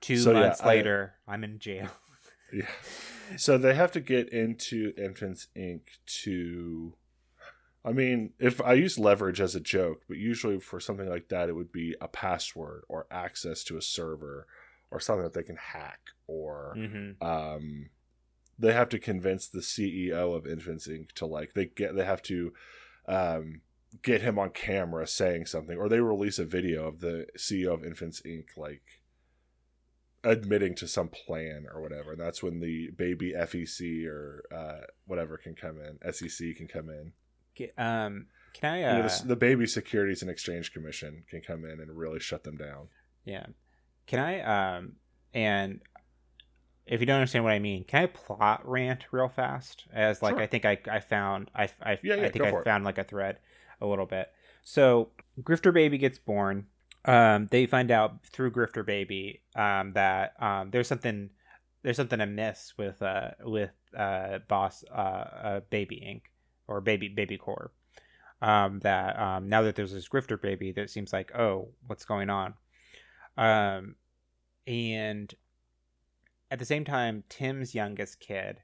two So, months I- later, I'm in jail. yeah. So they have to get into Infants Inc. to. I mean, if I use leverage as a joke, but usually for something like that, it would be a password or access to a server or something that they can hack or hmm um, they have to convince the CEO of Infants Inc. to like they get they have to um, get him on camera saying something, or they release a video of the CEO of Infants Inc. like admitting to some plan or whatever. And that's when the baby FEC or uh, whatever can come in, SEC can come in. Um, can I? You know, Uh, the, the Baby Securities and Exchange Commission can come in and really shut them down. Yeah. Can I um and if you don't understand what I mean, can I plot rant real fast? As like Sure. I think I I found I I, Yeah, yeah, I think I for it. found like a thread a little bit. So Grifter Baby gets born. Um, they find out through Grifter Baby um, that um, there's something there's something amiss with uh with uh boss uh, uh Baby Inc. or Baby Baby Corp. Um, that um, now that there's this Grifter Baby, that seems like oh what's going on um and at the same time tim's youngest kid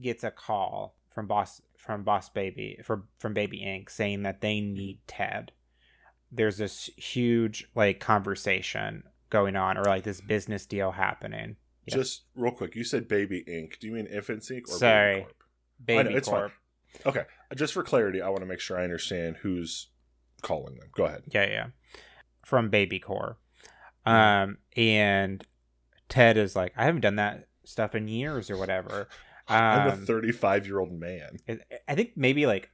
gets a call from boss from boss baby from from baby inc saying that they need ted there's this huge like conversation going on or like this business deal happening Yes. Just real quick, you said Baby Inc. Do you mean Infants Inc. or Sorry. Baby Corp? baby know, it's fine. corp Okay, just for clarity, I want to make sure I understand who's calling them. Go ahead. yeah yeah from baby corp um and ted is like i haven't done that stuff in years or whatever I'm a Um, 35 year old man. I- think maybe like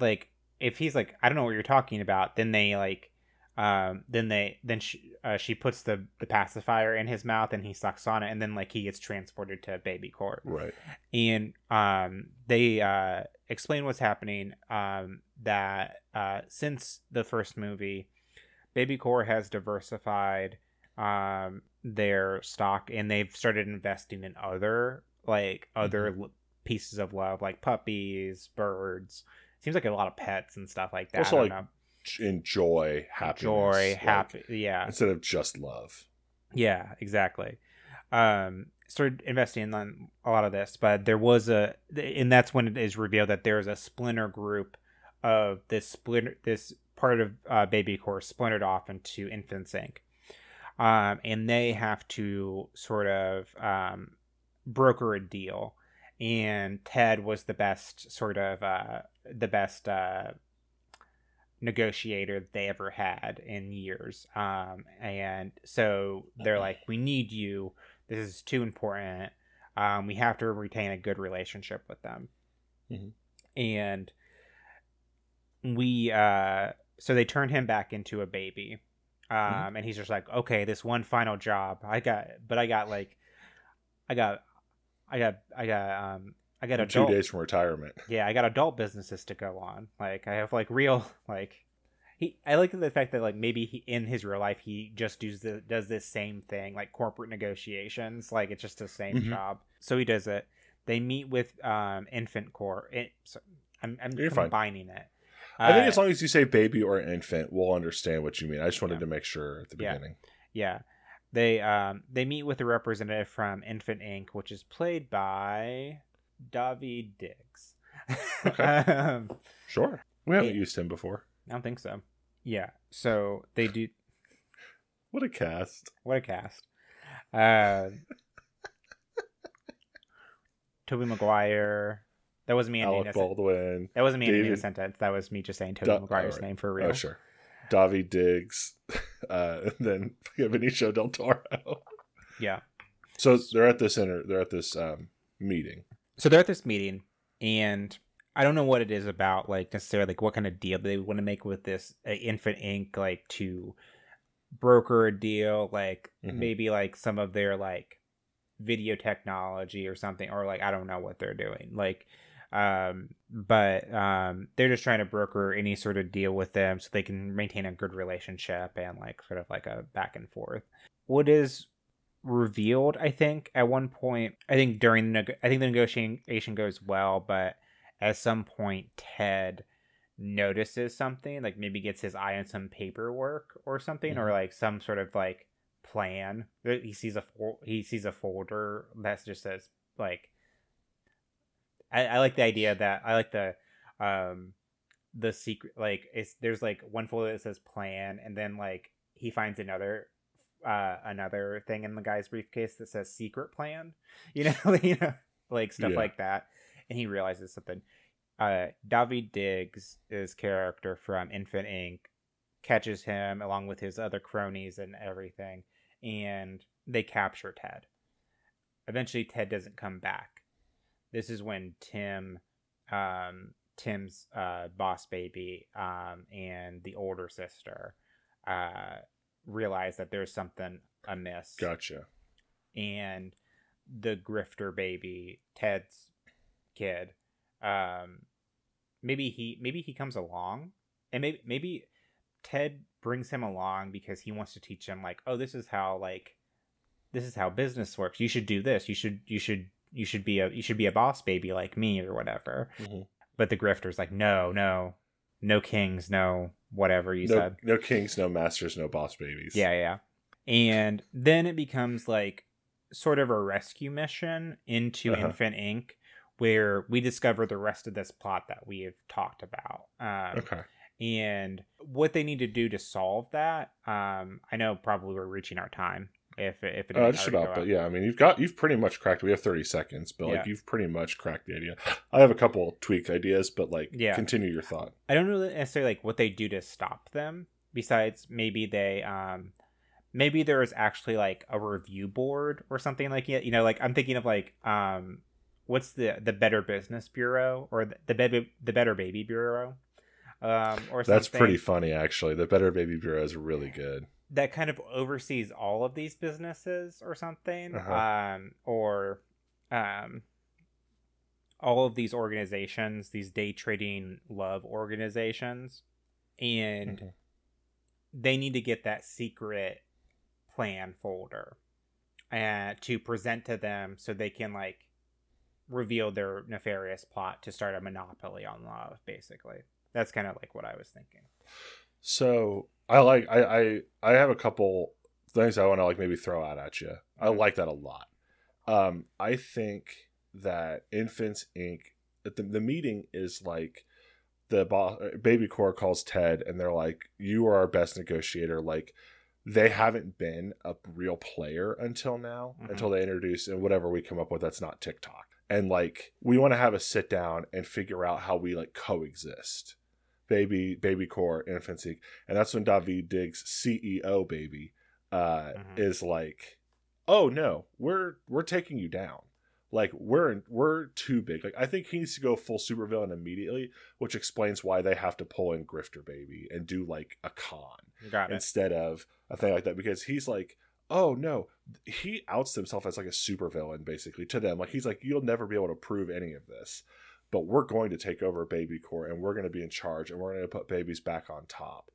like if he's like I don't know what you're talking about, then they like um then they then she uh, she puts the the pacifier in his mouth and he sucks on it and then like he gets transported to baby corp Right. and um they uh explain what's happening um that uh since the first movie baby corp has diversified um their stock and they've started investing in other like other l- pieces of love like puppies birds seems like a lot of pets and stuff like that Also, like, know. Enjoy happiness. joy like, happy yeah Instead of just love. yeah, exactly. Um, started investing in a lot of this, but there was a, and that's when it is revealed that there is a splinter group of this splinter, this part of uh, Baby Corp splintered off into Infant Inc. Um, and they have to sort of um, broker a deal. And Ted was the best sort of uh, the best uh, negotiator they ever had in years. Um, and so they're like, we need you. This is too important. Um, we have to retain a good relationship with them. Mhm. And we, uh, so they turn him back into a baby. Um, Mhm. and he's just like, okay, this one final job I got, but I got like, I got, I got, I got, um, I got Two adult days from retirement. yeah, I got adult businesses to go on. Like I have like real like he I like the fact that like maybe he in his real life he just does the does this same thing like corporate negotiations like it's just the same Mhm. job. So he does it. They meet with um infant core. It, so I'm I'm You're fine. combining it. I think Uh, as long as you say baby or infant, we'll understand what you mean. I just wanted Yeah. to make sure at the Yeah. beginning. Yeah. They um they meet with a representative from Infant Inc., which is played by Daveed Diggs. Okay. um, Sure. We haven't Yeah. used him before. I don't think so. Yeah. So they do What a cast. what a cast. Uh Tobey Maguire. That wasn't me Alec Baldwin. That wasn't me ending a David- sentence. That was me just saying Tobey Maguire's alright. name for real. Oh, sure. Daveed Diggs. Uh, and then Benicio del Toro. Yeah. So they're at this inter- they're at this um, meeting. So they're at this meeting, and I don't know what it is about, like necessarily, like what kind of deal they want to make with this uh, Infant Inc. Like to broker a deal, like Mhm. maybe like some of their like video technology or something, or like I don't know what they're doing. Like, um, but um, they're just trying to broker any sort of deal with them so they can maintain a good relationship and like sort of like a back and forth. What is revealed, I think, at one point, I think during the neg- I think the negotiation goes well, but at some point Ted notices something, like maybe gets his eye on some paperwork or something, or like some sort of like plan. He sees a fol- he sees a folder that just says like. I, I like the idea that. I like the um the secret like it's there's like one folder that says plan and then like he finds another uh another thing in the guy's briefcase that says secret plan you know you know like stuff Yeah. like that. And he realizes something. Uh Daveed Diggs his character from infant inc. catches him along with his other cronies and everything and they capture ted. Eventually ted doesn't come back this is when tim um tim's uh boss baby um and the older sister uh realize that there's something amiss. Gotcha. and the grifter baby ted's kid um maybe he maybe he comes along and maybe maybe ted brings him along because he wants to teach him like oh this is how like this is how business works. You should do this. You should you should you should be a you should be a boss baby like me or whatever Mhm. but the grifter's like no no no kings no whatever you No, said no kings, no masters, no boss babies. yeah, yeah. And then it becomes like sort of a rescue mission into Uh-huh. Infant Inc., where we discover the rest of this plot that we have talked about. Um, Okay. And what they need to do to solve that, um, I know probably we're reaching our time. If if it Uh, just about, but yeah, I mean, you've got you've pretty much cracked. We have thirty seconds, but like Yeah. you've pretty much cracked the idea. I have a couple tweak ideas, but like, Yeah. continue your thought. I don't know necessarily like what they do to stop them. Besides, maybe they um maybe there is actually like a review board or something like it. You know, like I'm thinking of like um what's the the Better Business Bureau or the the, Be- the Better Baby Bureau, um or something That's pretty funny, actually. The Better Baby Bureau is really good. That kind of oversees all of these businesses or something Uh-huh. um or um all of these organizations these day trading love organizations and Mhm. they need to get that secret plan folder uh, to present to them so they can like reveal their nefarious plot to start a monopoly on love basically that's kind of like what i was thinking So I like I I, I have a couple things I want to like maybe throw out at you. I like that a lot. Um, I think that Infants Inc. The, the meeting is like the boss, Baby Corp calls Ted and they're like, "You are our best negotiator." Like they haven't been a real player until now, Mhm. until they introduce and whatever we come up with that's not TikTok. And like we want to have a sit down and figure out how we like coexist baby baby corp infant infancy. And that's when Daveed Diggs ceo baby uh Mhm. is like oh no we're we're taking you down. Like we're we're too big. Like i think he needs to go full supervillain immediately which explains why they have to pull in grifter baby and do like a con instead of a thing like that. Because he's like oh no. He outs himself as like a supervillain basically to them. Like he's like you'll never be able to prove any of this but we're going to take over baby corp and we're going to be in charge and we're going to put babies back on top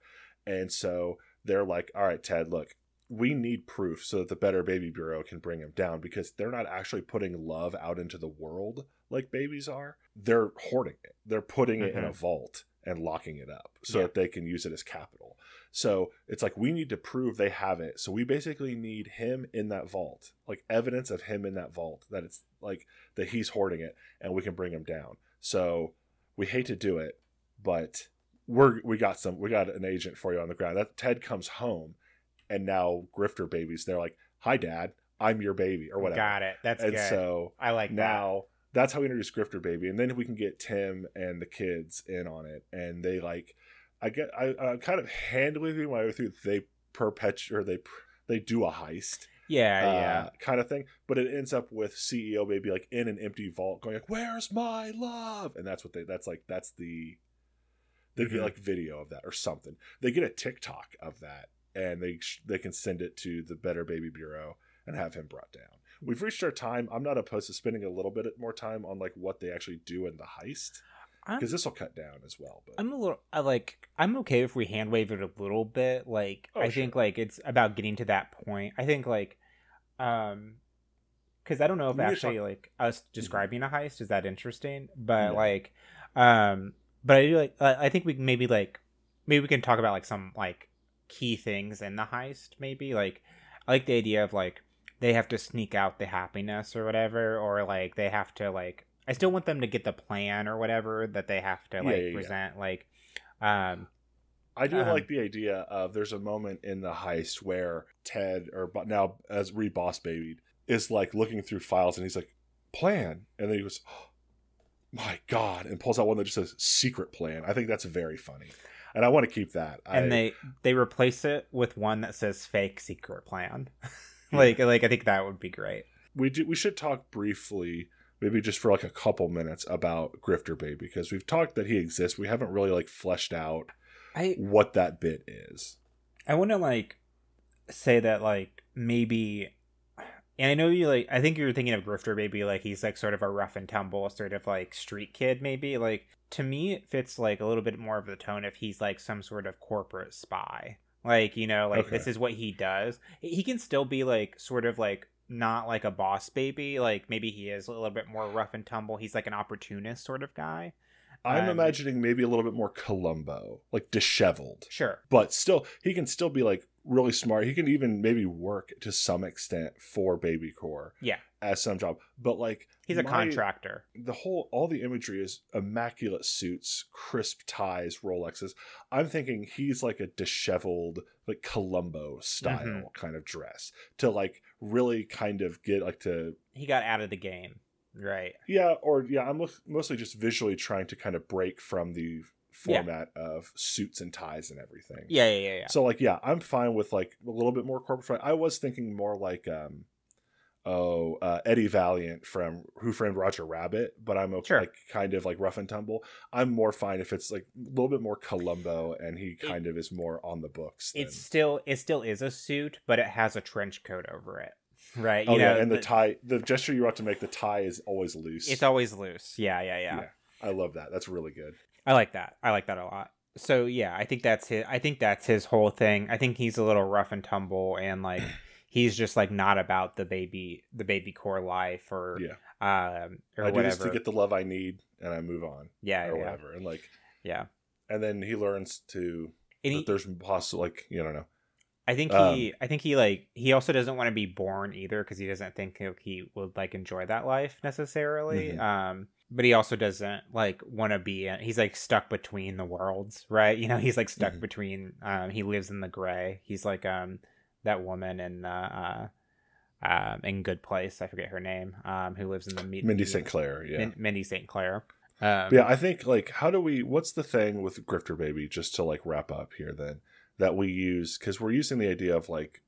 and so they're like all right ted look we need proof so that the better baby bureau can bring him down because they're not actually putting love out into the world like babies are they're hoarding it they're putting it in a mm-hmm. vault and locking it up so Yeah. that they can use it as capital so it's like we need to prove they have it. So we basically need him in that vault, like evidence of him in that vault that it's like that he's hoarding it, and we can bring him down. So we hate to do it, but we're we got some we got an agent for you on the ground. That Ted comes home, and now Grifter babies. They're like, "Hi, Dad, I'm your baby," or whatever. got it that's and good so i like that. now that's how we introduce Grifter Baby, and then we can get Tim and the kids in on it, and they like, I get, I, I kind of handily through my way through. They perpetuate or they they do a heist, yeah uh, yeah kind of thing, but it ends up with CEO Baby like in an empty vault, going like, "Where's my love?" And that's what they. That's like that's the. They Mhm. get like video of that or something. They get a TikTok of that and they they can send it to the Better Baby Bureau and have him brought down. We've reached our time. I'm not opposed to spending a little bit more time on like what they actually do in the heist because this will cut down as well. But I'm a little I like I'm okay if we hand wave it a little bit. Like Oh, I sure. think like it's about getting to that point. I think like um because I don't know if actually talk- like us describing a heist is that interesting, but No. like um but I do like I think we maybe like maybe we can talk about like some like key things in the heist maybe like I like the idea of like they have to sneak out the happiness or whatever or like they have to like I still want them to get the plan or whatever that they have to like yeah, yeah. present like um I do Um, like the idea of there's a moment in the heist where Ted, or now as re boss baby, is like looking through files and he's like, plan. And then he goes, oh, my God, and pulls out one that just says secret plan. I think that's very funny. And I want to keep that. and I, they they replace it with one that says fake secret plan like like I think that would be great we do, we should talk briefly, maybe just for like a couple minutes about Grifter Baby because we've talked that he exists. We haven't really like fleshed out I what that bit is. I want to like say that like maybe and I know you like I think you're thinking of Grifter maybe like he's like sort of a rough and tumble sort of like street kid maybe like to me it fits like a little bit more of the tone if he's like some sort of corporate spy like you know like Okay. this is what he does he can still be like sort of like not like a boss baby like maybe he is a little bit more rough and tumble. He's like an opportunist sort of guy I'm Um, imagining maybe a little bit more Columbo, like disheveled. sure but still he can still be like really smart he can even maybe work to some extent for baby corp Yeah. as some job but like he's a my- contractor the whole all the imagery is immaculate suits crisp ties rolexes i'm thinking he's like a disheveled like columbo style Mhm. kind of dress to like really kind of get like to he got out of the game right yeah or yeah i'm mostly just visually trying to kind of break from the Yeah. format of suits and ties and everything yeah yeah yeah, yeah. so like yeah, I'm fine with like a little bit more corporate. I was thinking more like um oh uh, Eddie Valiant from Who Framed Roger Rabbit, but I'm okay, Sure. like kind of like rough and tumble. I'm more fine if it's like a little bit more Columbo and he kind of is more on the books. Than, it's still it still is a suit, but it has a trench coat over it, right? oh you yeah, and the, tie, the gesture you're about to make, the tie is always loose. It's always loose. Yeah, yeah, yeah, Yeah. I love that. That's really good. I like that. I like that a lot. So yeah, I think that's his. I think that's his whole thing. I think he's a little rough and tumble, and like he's just like not about the baby, the baby corp life, or Yeah. um, or I do this to get the love I need, and I move on yeah, or yeah, whatever. And like, yeah. and then he learns to And he, there's possible like you don't know. I think Um, he, I think he like he also doesn't want to be born either because he doesn't think he- would like enjoy that life necessarily. Mhm. Um, but he also doesn't like want to be. He's like stuck between the worlds, right? You know, he's like stuck Mhm. between. Um, he lives in the gray. He's like um that woman in uh, uh um in Good Place. I forget her name. Um, who lives in the me- Mindy St. Claire, yeah. Min- Mindy St. Claire. Um, yeah, I think like how do we what's the thing with Grifter Baby just to like wrap up here then that we use cuz we're using the idea of like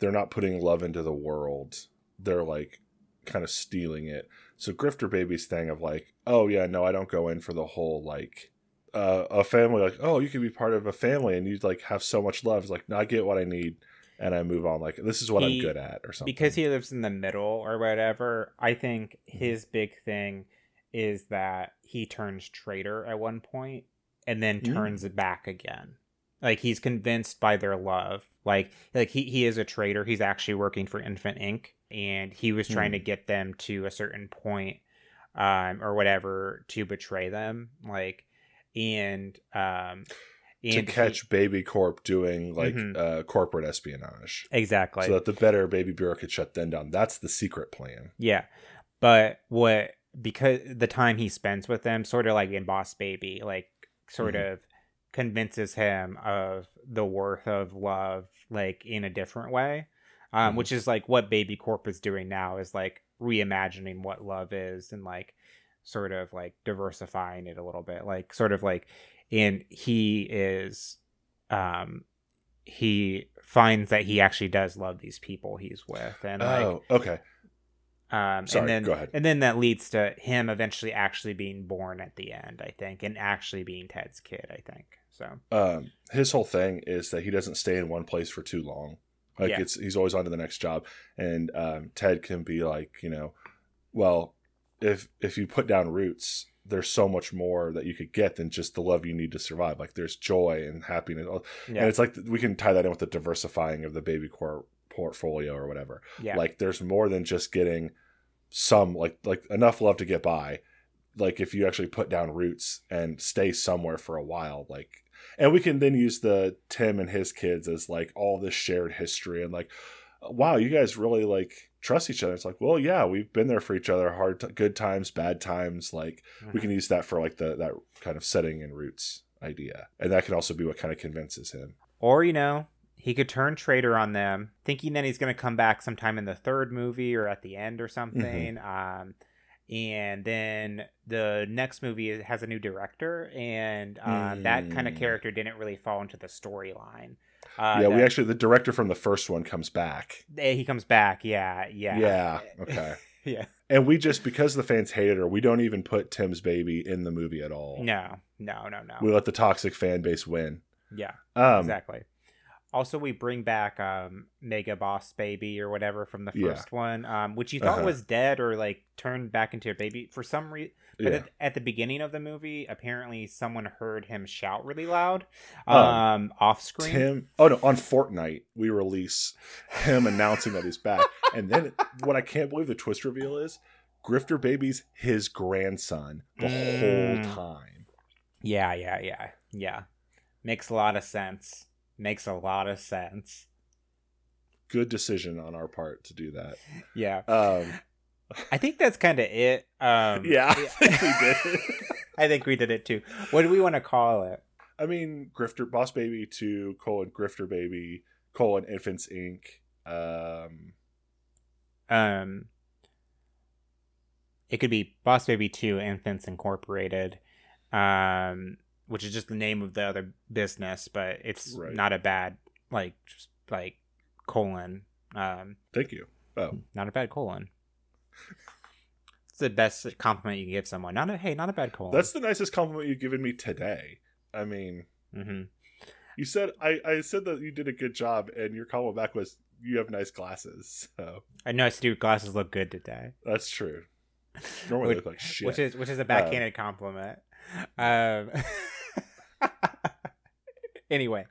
they're not putting love into the world. They're like kind of stealing it. So Grifter Baby's thing of like, oh yeah, no, I don't go in for the whole like uh, a family like, oh, you can be part of a family and you like have so much love. It's like, no, I get what I need and I move on like this is what He- I'm good at or something. because he lives in the middle or whatever i think Mm-hmm. his big thing is that he turns traitor at one point and then Mm. turns it back again like he's convinced by their love like like he, he is a traitor he's actually working for infant inc and he was trying Hmm. to get them to a certain point um or whatever to betray them like and um to and he- catch Baby Corp doing like Mhm. uh, corporate espionage. exactly so that the better baby bureau could shut them down. That's the secret plan. Yeah. But what because the time he spends with them, sort of like in Boss Baby, like sort Mhm. of convinces him of the worth of love like in a different way. Um, Mhm. which is like what Baby Corp is doing now is like reimagining what love is and like sort of like diversifying it a little bit. Like sort of like and he is um he finds that he actually does love these people he's with and like oh, okay. Um, Sorry, and then, go ahead. And then that leads to him eventually actually being born at the end, I think, and actually being Ted's kid, I think. So um, his whole thing is that he doesn't stay in one place for too long. Like Yeah. it's he's always on to the next job, and um, Ted can be like, you know, well, if if you put down roots, there's so much more that you could get than just the love you need to survive. Like there's joy and happiness, yeah, and it's like we can tie that in with the diversifying of the baby corp portfolio or whatever. yeah, Like there's more than just getting some like like enough love to get by. Like if you actually put down roots and stay somewhere for a while, like and we can then use the Tim and his kids as like all this shared history and like wow, you guys really like trust each other. It's like, well, yeah, we've been there for each other, hard t- good times, bad times. Like we Mhm. can use that for like the that kind of setting and roots idea. And that can also be what kind of convinces him. Or, you know, he could turn traitor on them, thinking that he's going to come back sometime in the third movie or at the end or something. Um, and then the next movie has a new director, and um, that kind of Mm. character didn't really fall into the storyline. Uh, yeah, we actually the director from the first one comes back. eh, he comes back. Yeah, yeah, Yeah, okay. yeah. And we just because the fans hated her, we don't even put Tim's baby in the movie at all. No, no, no, no. We let the toxic fan base win. yeah, Um, exactly. Also, we bring back um, Mega Boss Baby or whatever from the Yeah. first one, um, which you thought Uh-huh. was dead or like turned back into a baby for some reason. But Yeah. at, at the beginning of the movie, apparently someone heard him shout really loud, Um, um, off screen. Tim. Oh no! On Fortnite, we release him announcing that he's back, and then what I can't believe the twist reveal is Grifter Baby's his grandson the Mm. whole time. Yeah, yeah, yeah, yeah. Makes a lot of sense. Makes a lot of sense. Good decision on our part to do that. Yeah, Um, I think that's kind of it. Um, yeah, I think we did. I think we did it too. What do we want to call it? I mean, Grifter Boss Baby two colon Grifter Baby colon Infants Inc. Um, um it could be boss baby 2 infants incorporated um which is just the name of the other business but it's Right. not a bad like just like colon um thank you. Oh, not a bad colon it's the best compliment you can give someone not a hey not a bad colon that's the nicest compliment you've given me today. I mean, hmm you said I, I said that you did a good job, and your comment back was you have nice glasses. So i know your glasses look good today that's true. Normally which, look like shit. which is which is a backhanded compliment um anyway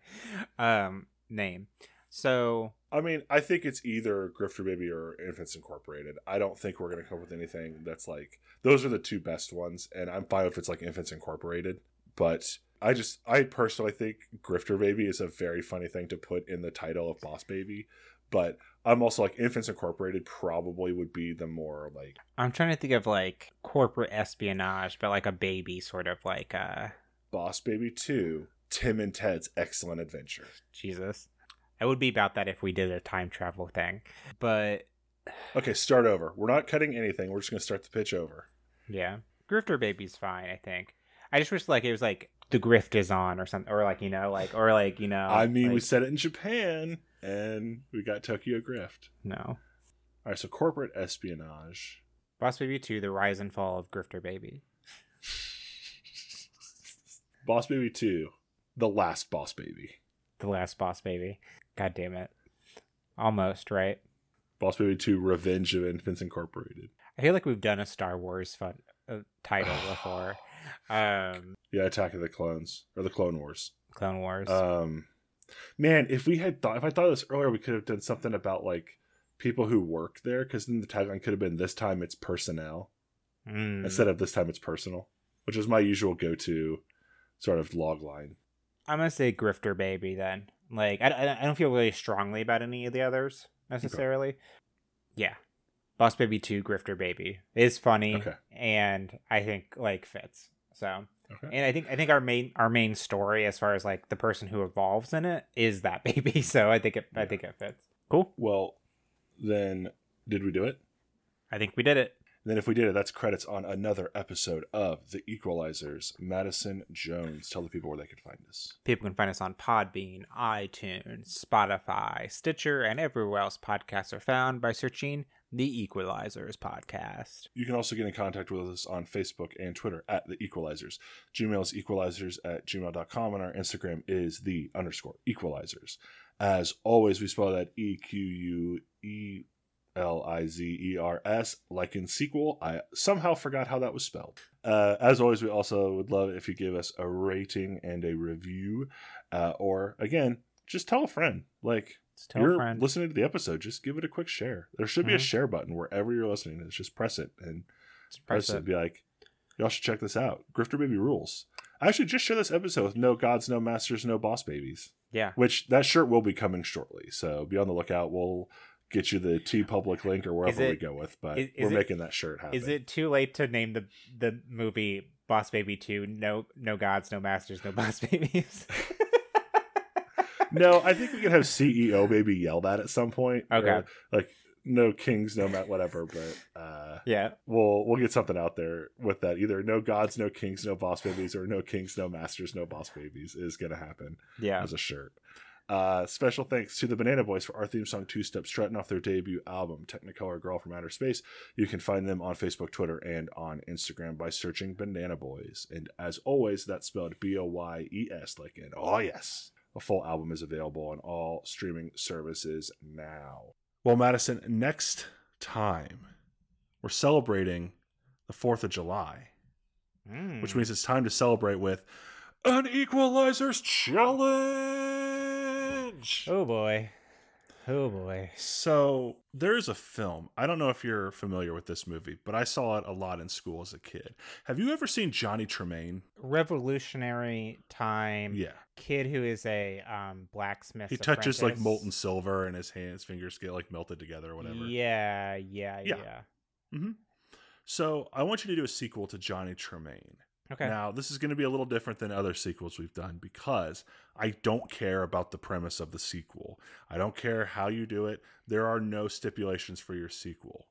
um name so I mean, I think it's either Grifter Baby or Infants Incorporated. I don't think we're gonna come up with anything that's like those are the two best ones, and I'm fine if it's like Infants Incorporated. But I just, I personally think Grifter Baby is a very funny thing to put in the title of Boss Baby. But I'm also like Infants Incorporated probably would be the more like I'm trying to think of like corporate espionage, but like a baby sort of like uh Boss Baby Two, Tim and Ted's Excellent Adventure. Jesus. It would be about that if we did a time travel thing. But Okay, start over. We're not cutting anything. We're just gonna start the pitch over. yeah. Grifter baby's fine, I think. I just wish like it was like the grift is on or something or like, you know, like or like, you know I mean, we said it in Japan, and we got Tokyo Grift. No. All right, so corporate espionage. Boss Baby 2, The Rise and Fall of Grifter Baby. Boss Baby 2, The Last Boss Baby. The last boss baby. God damn it. Almost, right? Boss Baby 2, Revenge of Infants Incorporated. I feel like we've done a Star Wars fun uh, title before. Um Yeah, Attack of the Clones, or the Clone Wars. Clone Wars. Um, man, if we had thought, if I thought of this earlier, we could have done something about like people who work there, because then the tagline could have been "This time it's personnel" Mm. instead of "This time it's personal," which is my usual go-to sort of log line. I'm gonna say Grifter Baby then. Like I, I don't feel really strongly about any of the others necessarily. Yeah, Boss Baby Two, Grifter Baby is funny Okay. and I think like fits. So Okay. and I think I think our main our main story as far as like the person who evolves in it is that baby. So I think it I think it fits. Cool. Well, then did we do it? I think we did it. Then if we did it, that's credits on another episode of The Equelizers. Madison Jones. Tell the people where they can find us. People can find us on Podbean, iTunes, Spotify, Stitcher, and everywhere else podcasts are found by searching The Equelizers podcast. You can also get in contact with us on Facebook and Twitter at the Equelizers. Gmail is equelizers at gmail.com, and our Instagram is the underscore equelizers. As always, we spell that E Q U E L I Z E R S, like in sequel. I somehow forgot how that was spelled. Uh, as always, we also would love if you give us a rating and a review, uh, or again, just tell a friend. Like, tell you're a friend. listening to the episode, just give it a quick share. There should be a Mhm. share button wherever you're listening. It's just press it and Just press press it. it. Be like, y'all should check this out. Grifter Baby rules. I actually, just share this episode with no gods, no masters, no boss babies. Yeah. Which that shirt will be coming shortly. So be on the lookout. We'll get you the TeePublic link or wherever we go with. But is- is we're it- making that shirt happen. Is it too late to name the the movie Boss Baby 2 No No Gods, No Masters, No Boss Babies? no, I think we can have CEO maybe yell that at some point. Okay. Or, like no kings, no mat, whatever. But uh, yeah. we'll we'll get something out there with that. Either no gods, no kings, no boss babies, or no kings, no masters, no boss babies is gonna happen Yeah. as a shirt. Uh, special thanks to the Banana Boyes for our theme song Two Step Strutting off their debut album, Technicolor Girl from Outer Space. You can find them on Facebook, Twitter, and on Instagram by searching Banana Boyes. And as always, that's spelled B O Y E S, like in oh yes. A full album is available on all streaming services now. Well, Madison, next time we're celebrating the 4th of July, Mm. which means it's time to celebrate with an Equelizers Challenge. Oh boy. Oh boy. So there's a film. I don't know if you're familiar with this movie, but I saw it a lot in school as a kid. Have you ever seen Johnny Tremain? Revolutionary time. Yeah. Kid who is a um blacksmith. He touches like molten silver and his hands, fingers get like melted together or whatever. Yeah, yeah, Yeah. yeah. So I want you to do a sequel to Johnny Tremain. Okay. Now, this is going to be a little different than other sequels we've done because I don't care about the premise of the sequel. I don't care how you do it. There are no stipulations for your sequel.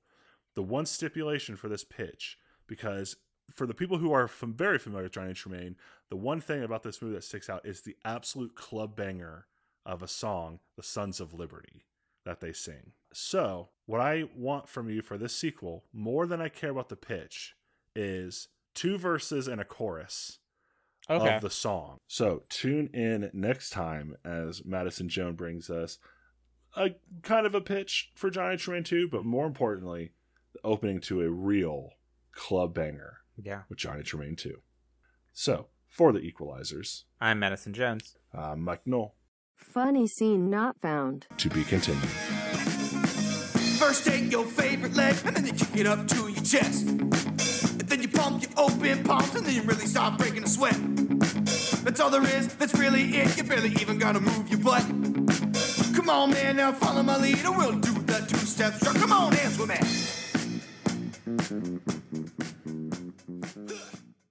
The one stipulation for this pitch, because for the people who are fam- very familiar with Johnny Tremain, the one thing about this movie that sticks out is the absolute club banger of a song, The Sons of Liberty, that they sing. So, what I want from you for this sequel, more than I care about the pitch, is two verses and a chorus okay. of the song. So tune in next time as Madison Joan brings us a kind of a pitch for Johnny Tremain 2, but more importantly, the opening to a real club banger yeah. with Johnny Tremain 2. So, for the equelizers, I'm Madison Jones. I'm Mike Knoll. Funny scene not found. To be continued. First take your favorite leg and then you kick it up to your chest. Pump your open palms and then you really start breaking a sweat. That's all there is, that's really it. You barely even gotta move your butt. Come on, man, now follow my lead and we'll do the two step strut. Come on, dance with me.